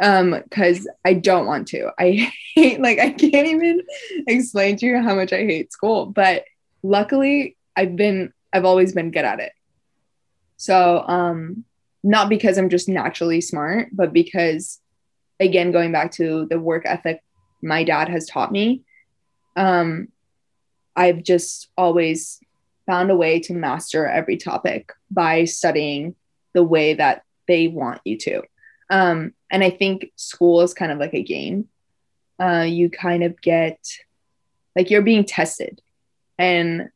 Um, because I don't want to. I hate like I can't even explain to you how much I hate school. But luckily I've been I've always been good at it. So um not because I'm just naturally smart, but because again, going back to the work ethic my dad has taught me, um, I've just always found a way to master every topic by studying the way that they want you to. Um, and I think school is kind of like a game. Uh, you kind of get like you're being tested, and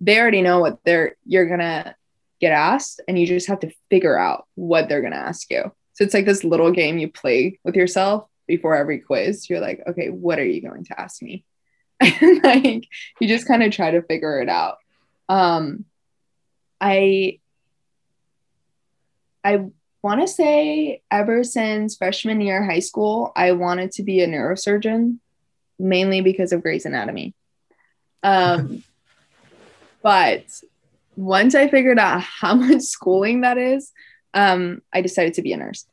they already know what they're you're gonna get asked, and you just have to figure out what they're gonna ask you. So it's like this little game you play with yourself before every quiz. You're like, okay, what are you going to ask me? and like you just kind of try to figure it out. Um, I I want to say ever since freshman year high school, I wanted to be a neurosurgeon, mainly because of Grey's Anatomy. Um, but once I figured out how much schooling that is, um, I decided to be a nurse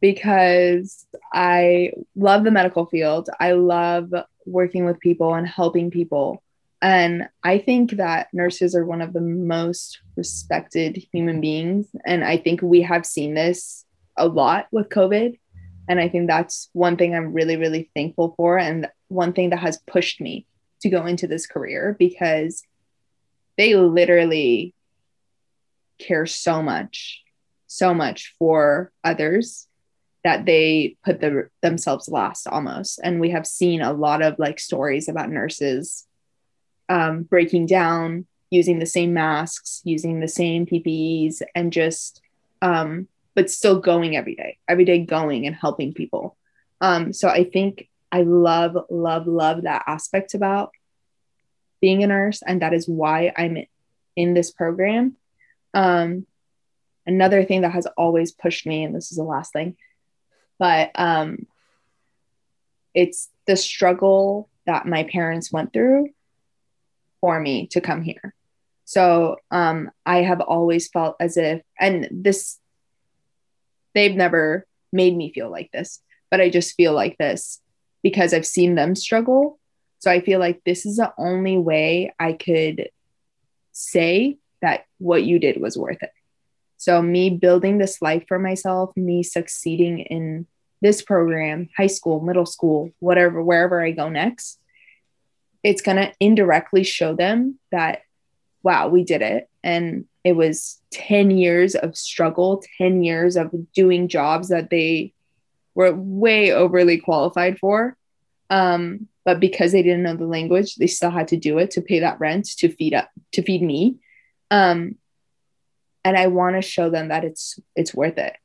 because I love the medical field. I love working with people and helping people. And I think that nurses are one of the most respected human beings. And I think we have seen this a lot with COVID. And I think that's one thing I'm really, really thankful for. And one thing that has pushed me to go into this career because they literally care so much, so much for others that they put the, themselves last almost. And we have seen a lot of like stories about nurses um, breaking down, using the same masks, using the same PPEs, and just, um, but still going every day, every day going and helping people. Um, so I think I love, love, love that aspect about being a nurse. And that is why I'm in this program. Um, another thing that has always pushed me, and this is the last thing, but um, it's the struggle that my parents went through for me to come here. So um, I have always felt as if, and this, they've never made me feel like this, but I just feel like this because I've seen them struggle. So I feel like this is the only way I could say that what you did was worth it. So, me building this life for myself, me succeeding in this program, high school, middle school, whatever, wherever I go next, it's going to indirectly show them that, wow, we did it. And it was 10 years of struggle, 10 years of doing jobs that they were way overly qualified for. Um, but because they didn't know the language, they still had to do it to pay that rent, to feed up, to feed me. Um, and I want to show them that it's it's worth it.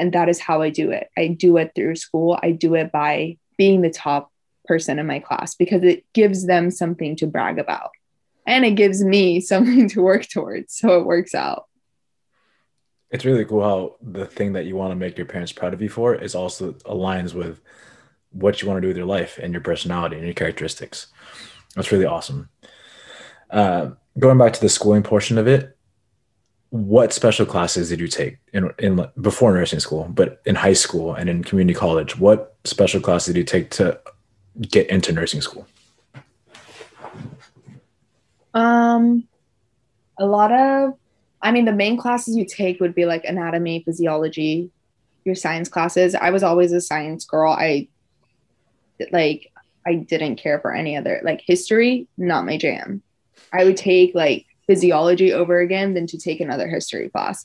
And that is how I do it. I do it through school. I do it by being the top person in my class because it gives them something to brag about. And it gives me something to work towards. So it works out. It's really cool how the thing that you want to make your parents proud of you for is also aligns with what you want to do with your life and your personality and your characteristics. That's really awesome. Uh, going back to the schooling portion of it what special classes did you take in, in before nursing school but in high school and in community college what special classes did you take to get into nursing school? Um, a lot of, I mean, the main classes you take would be like anatomy, physiology, your science classes. I was always a science girl. I like, I didn't care for any other, like history, not my jam. I would take like physiology over again than to take another history class.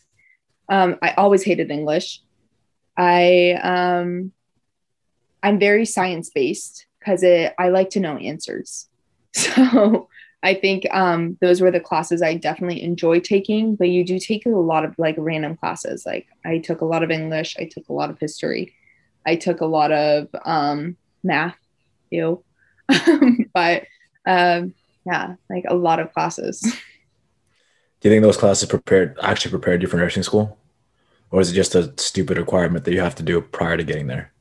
Um, I always hated English. I um, I'm very science based because I like to know answers. So I think um, those were the classes I definitely enjoy taking, but you do take a lot of like random classes. Like I took a lot of English, I took a lot of history, I took a lot of um, math, you but um, yeah, like a lot of classes. Do you think those classes prepared actually prepared you for nursing school? Or is it just a stupid requirement that you have to do prior to getting there?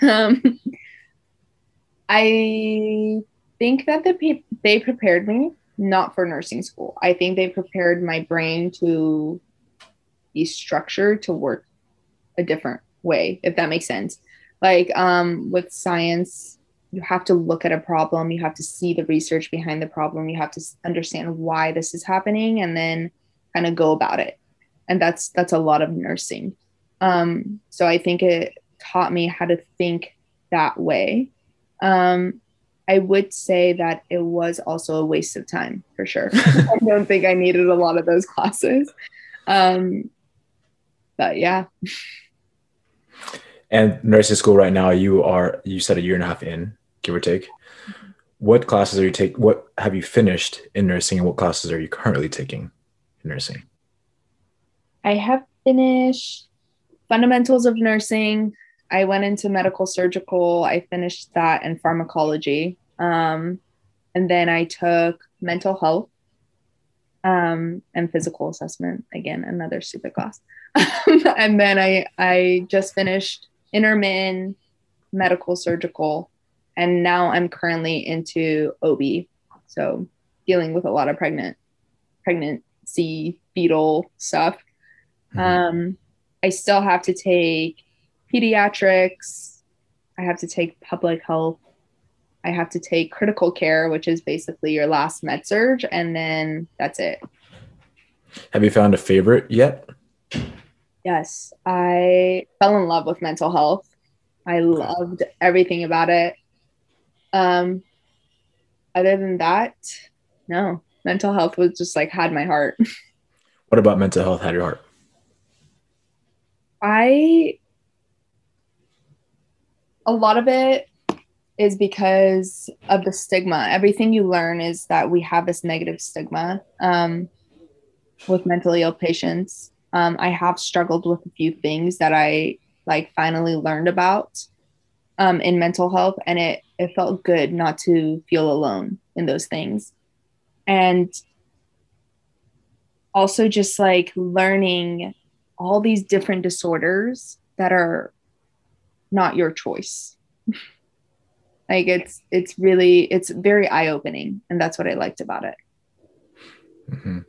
Um, I think that the they prepared me not for nursing school. I think they prepared my brain to be structured to work a different way, if that makes sense. Like um, with science, you have to look at a problem, you have to see the research behind the problem, you have to understand why this is happening, and then kind of go about it. And that's that's a lot of nursing. Um, so I think it taught me how to think that way um, I would say that it was also a waste of time for sure. I don't think I needed a lot of those classes. Um, but yeah. And nursing school right now, you are you said a year and a half in, give or take. Mm-hmm. What classes are you take? What have you finished in nursing, and what classes are you currently taking in nursing? I have finished fundamentals of nursing, I went into medical surgical. I finished that and pharmacology. Um, and then I took mental health um, and physical assessment. Again, another stupid class. and then I, I just finished intermittent medical surgical. And now I'm currently into OB. So dealing with a lot of pregnant, pregnancy, fetal stuff. Mm-hmm. Um, I still have to take pediatrics. I have to take public health. I have to take critical care, which is basically your last med surg, and then that's it. Have you found a favorite yet? Yes, I fell in love with mental health. I loved everything about it. Um, other than that, no, mental health was just like had my heart. What about mental health had your heart? I, a lot of it is because of the stigma. Everything you learn is that we have this negative stigma um, with mentally ill patients. Um, I have struggled with a few things that I like finally learned about um, in mental health, and it it felt good not to feel alone in those things, and also just like learning all these different disorders that are not your choice. like it's it's really it's very eye opening, and that's what I liked about it. Mm-hmm.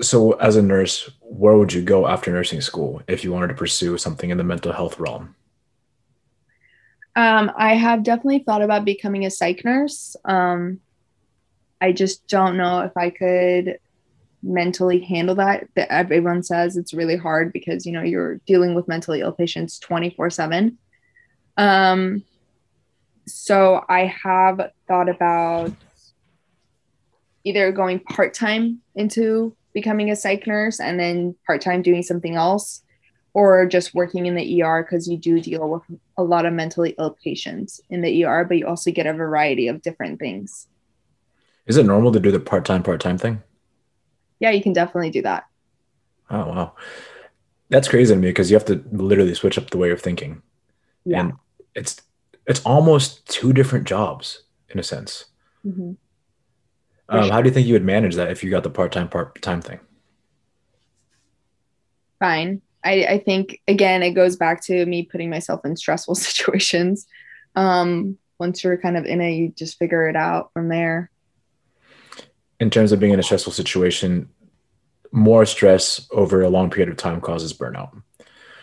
So, as a nurse, where would you go after nursing school if you wanted to pursue something in the mental health realm? Um, I have definitely thought about becoming a psych nurse. Um, I just don't know if I could mentally handle that. That everyone says it's really hard because you know you're dealing with mentally ill patients 24 seven. Um, so I have thought about either going part time into becoming a psych nurse and then part time doing something else, or just working in the ER because you do deal with a lot of mentally ill patients in the ER, but you also get a variety of different things. Is it normal to do the part time, part time thing? Yeah, you can definitely do that. Oh, wow. That's crazy to me because you have to literally switch up the way of thinking. Yeah. And it's it's almost two different jobs in a sense. Mm-hmm. Um, how do you think you would manage that if you got the part time part time thing? Fine. I, I think again it goes back to me putting myself in stressful situations. Um, once you're kind of in it, you just figure it out from there. In terms of being in a stressful situation, more stress over a long period of time causes burnout.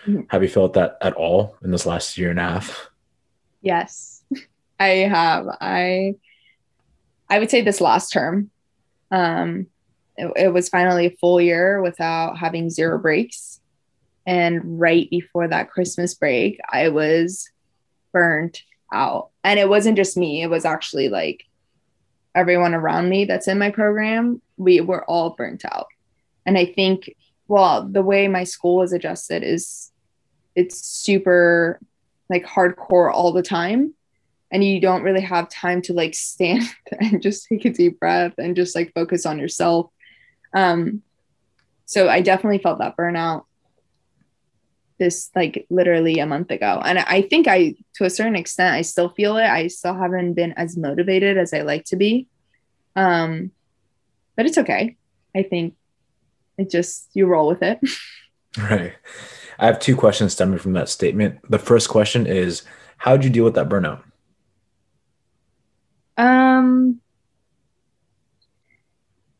Mm-hmm. Have you felt that at all in this last year and a half? Yes, I have. I I would say this last term. Um, it, it was finally a full year without having zero breaks. And right before that Christmas break, I was burnt out. And it wasn't just me, it was actually like everyone around me that's in my program. We were all burnt out. And I think, well, the way my school is adjusted is it's super like hardcore all the time and you don't really have time to like stand and just take a deep breath and just like focus on yourself um so i definitely felt that burnout this like literally a month ago. And i think i to a certain extent i still feel it. I still haven't been as motivated as i like to be. Um but it's okay. I think it just you roll with it. Right. I have two questions stemming from that statement. The first question is how did you deal with that burnout? Um,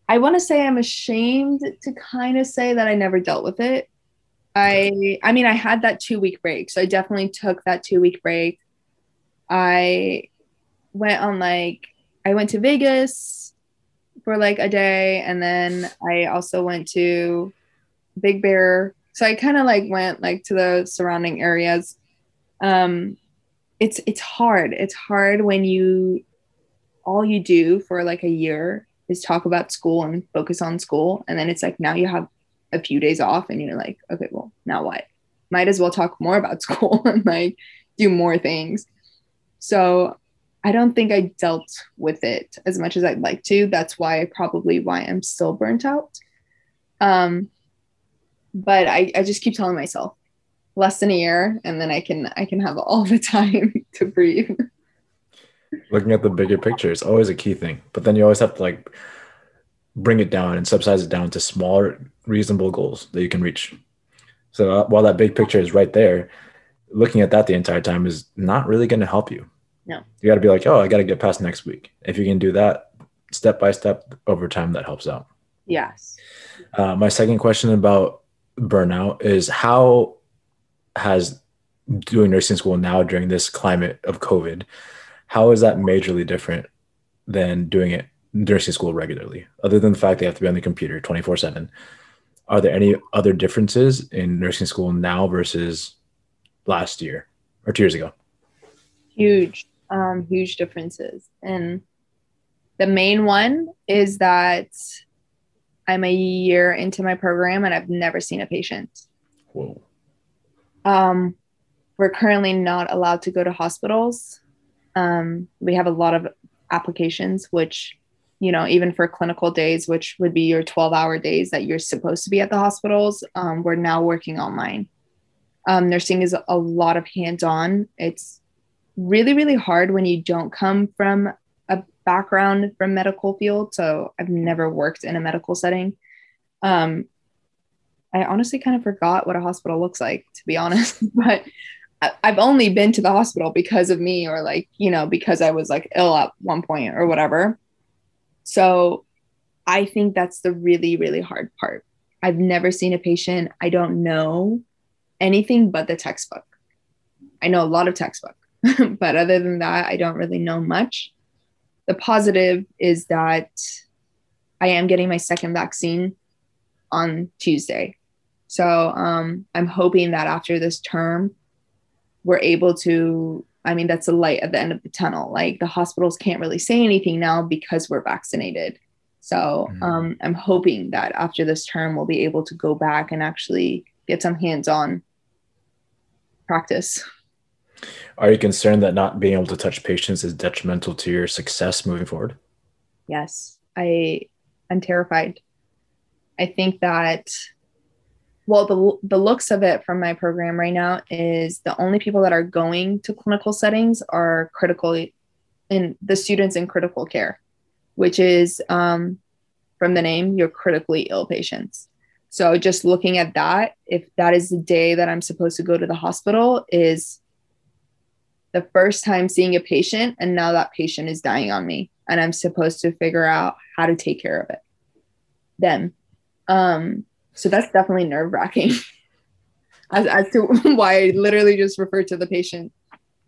I want to say I'm ashamed to kind of say that I never dealt with it. I I mean I had that 2 week break. So I definitely took that 2 week break. I went on like I went to Vegas for like a day and then I also went to Big Bear. So I kind of like went like to the surrounding areas. Um it's it's hard. It's hard when you all you do for like a year is talk about school and focus on school. And then it's like now you have a few days off and you're like, okay, well, now what? Might as well talk more about school and like do more things. So I don't think I dealt with it as much as I'd like to. That's why probably why I'm still burnt out. Um, but I, I just keep telling myself less than a year and then I can I can have all the time to breathe looking at the bigger picture is always a key thing. But then you always have to like bring it down and subsidize it down to smaller, reasonable goals that you can reach. So uh, while that big picture is right there, looking at that the entire time is not really going to help you. No. You got to be like, oh, I got to get past next week. If you can do that step by step over time, that helps out. Yes. Uh, my second question about burnout is how has doing nursing school now during this climate of COVID how is that majorly different than doing it nursing school regularly? Other than the fact they have to be on the computer 24 7, are there any other differences in nursing school now versus last year or two years ago? Huge, um, huge differences. And the main one is that I'm a year into my program and I've never seen a patient. Whoa. Um, we're currently not allowed to go to hospitals. Um, we have a lot of applications, which, you know, even for clinical days, which would be your 12 hour days that you're supposed to be at the hospitals, um, we're now working online. Um, nursing is a lot of hands on. It's really, really hard when you don't come from a background from medical field. So I've never worked in a medical setting. Um, I honestly kind of forgot what a hospital looks like, to be honest. but I've only been to the hospital because of me, or like, you know, because I was like ill at one point or whatever. So I think that's the really, really hard part. I've never seen a patient. I don't know anything but the textbook. I know a lot of textbook, but other than that, I don't really know much. The positive is that I am getting my second vaccine on Tuesday. So um, I'm hoping that after this term, we're able to. I mean, that's a light at the end of the tunnel. Like the hospitals can't really say anything now because we're vaccinated. So mm-hmm. um, I'm hoping that after this term, we'll be able to go back and actually get some hands on practice. Are you concerned that not being able to touch patients is detrimental to your success moving forward? Yes, I I'm terrified. I think that well the the looks of it from my program right now is the only people that are going to clinical settings are critically in the students in critical care which is um, from the name you're critically ill patients. So just looking at that if that is the day that i'm supposed to go to the hospital is the first time seeing a patient and now that patient is dying on me and i'm supposed to figure out how to take care of it. Then um so that's definitely nerve wracking as, as to why I literally just refer to the patient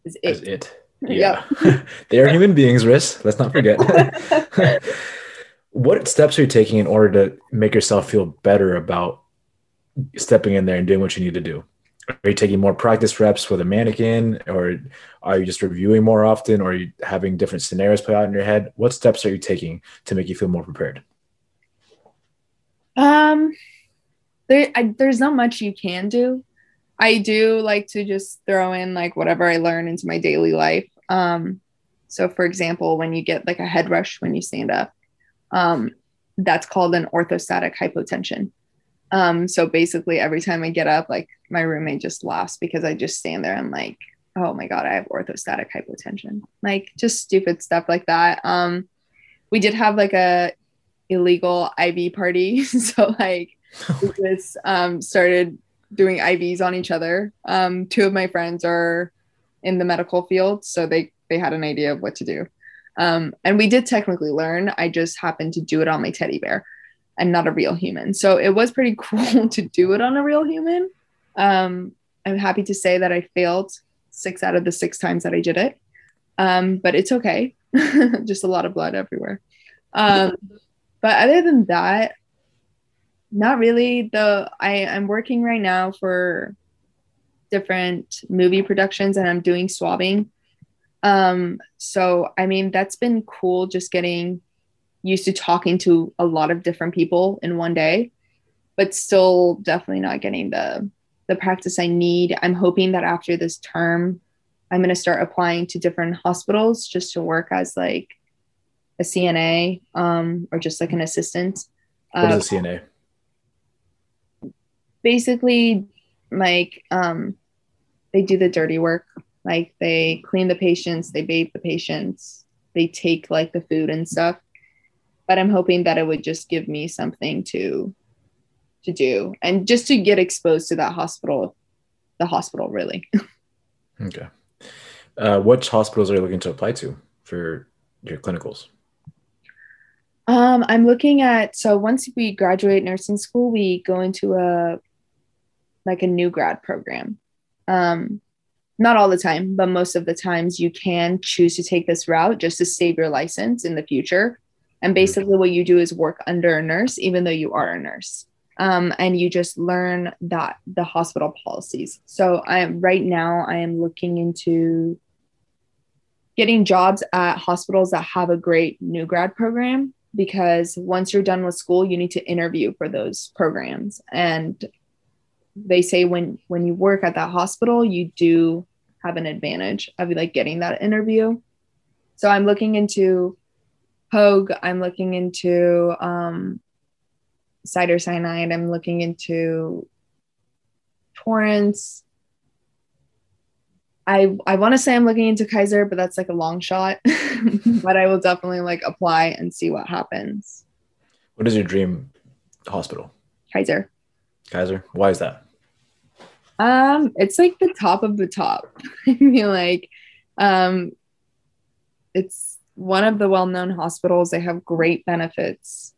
as it. As it. Yeah. they are human beings, Riss. Let's not forget. what steps are you taking in order to make yourself feel better about stepping in there and doing what you need to do? Are you taking more practice reps with a mannequin, or are you just reviewing more often, or are you having different scenarios play out in your head? What steps are you taking to make you feel more prepared? Um, there I, there's not much you can do. I do like to just throw in like whatever I learn into my daily life. Um, so for example, when you get like a head rush when you stand up, um, that's called an orthostatic hypotension. Um, so basically, every time I get up, like my roommate just laughs because I just stand there and like, oh my god, I have orthostatic hypotension. Like just stupid stuff like that. Um, we did have like a illegal IV party, so like just um, started doing IVs on each other. Um, two of my friends are in the medical field, so they they had an idea of what to do. Um, and we did technically learn. I just happened to do it on my teddy bear and not a real human. So it was pretty cool to do it on a real human. Um, I'm happy to say that I failed six out of the six times that I did it. Um, but it's okay. just a lot of blood everywhere. Um, but other than that, not really. The I I'm working right now for different movie productions and I'm doing swabbing. Um, so I mean that's been cool just getting used to talking to a lot of different people in one day, but still definitely not getting the the practice I need. I'm hoping that after this term, I'm going to start applying to different hospitals just to work as like a CNA um, or just like an assistant. What is a uh, CNA? Basically like um, they do the dirty work. Like they clean the patients, they bathe the patients, they take like the food and stuff. But I'm hoping that it would just give me something to to do and just to get exposed to that hospital, the hospital really. okay. Uh, which hospitals are you looking to apply to for your clinicals? Um, I'm looking at so once we graduate nursing school, we go into a like a new grad program. Um, not all the time, but most of the times you can choose to take this route just to save your license in the future. And mm-hmm. basically, what you do is work under a nurse, even though you are a nurse. Um, and you just learn that the hospital policies. So I am right now I am looking into getting jobs at hospitals that have a great new grad program because once you're done with school you need to interview for those programs and they say when when you work at that hospital you do have an advantage of like getting that interview so i'm looking into hoag i'm looking into um Cedars-Sinai i'm looking into torrance I I want to say I'm looking into Kaiser, but that's like a long shot. but I will definitely like apply and see what happens. What is your dream hospital? Kaiser. Kaiser. Why is that? Um, it's like the top of the top. I feel like um it's one of the well-known hospitals. They have great benefits.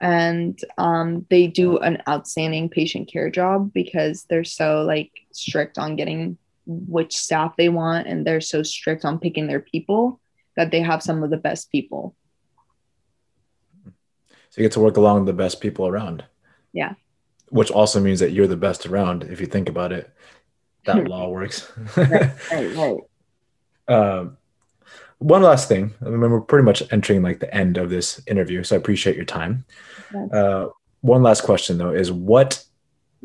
And um, they do an outstanding patient care job because they're so like strict on getting which staff they want. And they're so strict on picking their people that they have some of the best people. So you get to work along the best people around. Yeah which also means that you're the best around if you think about it that law works right right, right. Um, one last thing i mean we're pretty much entering like the end of this interview so i appreciate your time uh, one last question though is what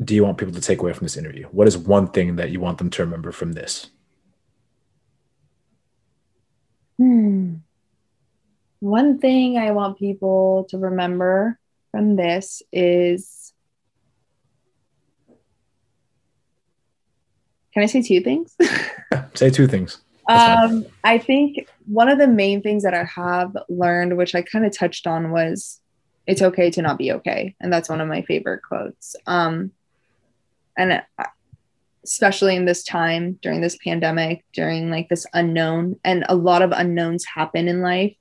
do you want people to take away from this interview? What is one thing that you want them to remember from this? Hmm. One thing I want people to remember from this is Can I say two things? say two things. Um, I think one of the main things that I have learned, which I kind of touched on, was it's okay to not be okay. And that's one of my favorite quotes. Um, and uh, especially in this time during this pandemic during like this unknown and a lot of unknowns happen in life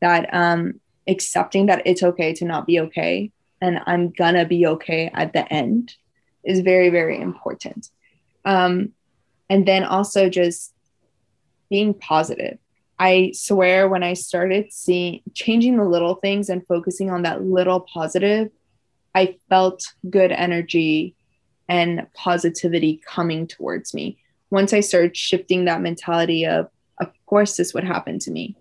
that um accepting that it's okay to not be okay and i'm gonna be okay at the end is very very important um and then also just being positive i swear when i started seeing changing the little things and focusing on that little positive i felt good energy and positivity coming towards me. Once I started shifting that mentality of, of course, this would happen to me.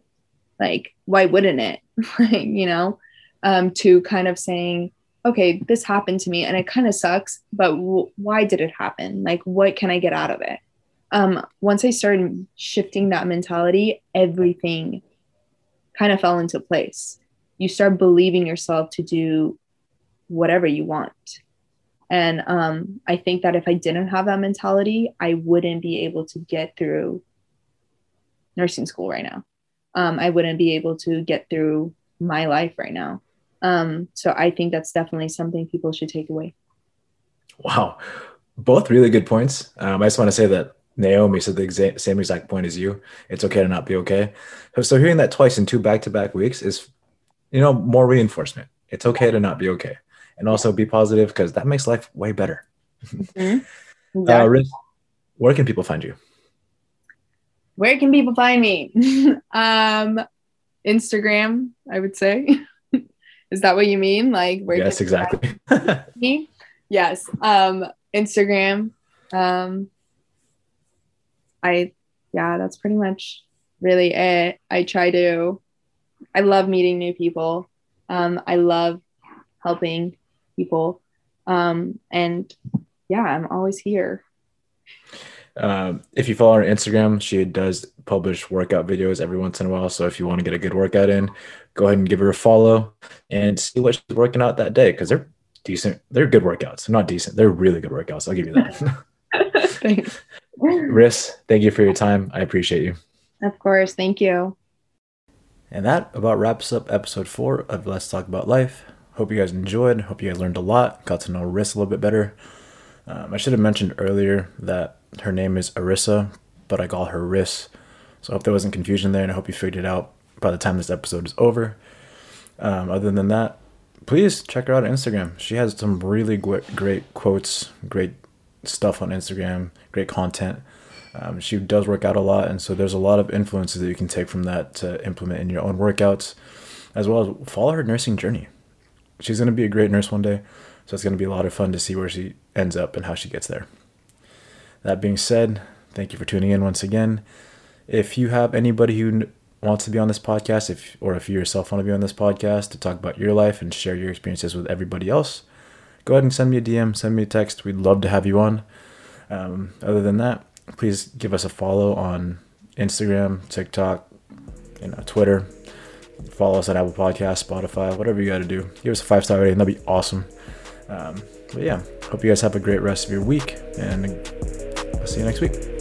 Like, why wouldn't it? you know, um, to kind of saying, okay, this happened to me and it kind of sucks, but w- why did it happen? Like, what can I get out of it? Um, once I started shifting that mentality, everything kind of fell into place. You start believing yourself to do whatever you want. And um, I think that if I didn't have that mentality, I wouldn't be able to get through nursing school right now. Um, I wouldn't be able to get through my life right now. Um, so I think that's definitely something people should take away. Wow. Both really good points. Um, I just want to say that Naomi said the same exact point as you. It's okay to not be okay. So, so hearing that twice in two back to back weeks is, you know, more reinforcement. It's okay to not be okay and also be positive because that makes life way better. Mm-hmm. Uh, Riss, where can people find you? Where can people find me? um, Instagram, I would say. Is that what you mean? Like where? Yes, exactly. me? Yes. Um, Instagram. Um, I yeah, that's pretty much really it. I try to. I love meeting new people. Um, I love helping people. Um, and yeah, I'm always here. Um, if you follow her on Instagram, she does publish workout videos every once in a while. So if you want to get a good workout in, go ahead and give her a follow and see what she's working out that day because they're decent. They're good workouts. They're not decent. They're really good workouts. I'll give you that. Thanks. Riss, thank you for your time. I appreciate you. Of course. Thank you. And that about wraps up episode four of Let's Talk About Life. Hope you guys enjoyed. Hope you guys learned a lot. Got to know Riss a little bit better. Um, I should have mentioned earlier that her name is Erisa, but I call her Riss. So I hope there wasn't confusion there, and I hope you figured it out by the time this episode is over. Um, other than that, please check her out on Instagram. She has some really great, quotes, great stuff on Instagram, great content. Um, she does work out a lot, and so there's a lot of influences that you can take from that to implement in your own workouts, as well as follow her nursing journey. She's going to be a great nurse one day, so it's going to be a lot of fun to see where she ends up and how she gets there. That being said, thank you for tuning in once again. If you have anybody who wants to be on this podcast, if or if you yourself want to be on this podcast to talk about your life and share your experiences with everybody else, go ahead and send me a DM, send me a text. We'd love to have you on. Um, other than that, please give us a follow on Instagram, TikTok, you know, Twitter. Follow us on Apple Podcasts, Spotify, whatever you got to do. Give us a five star rating. That'd be awesome. Um, but yeah, hope you guys have a great rest of your week, and I'll see you next week.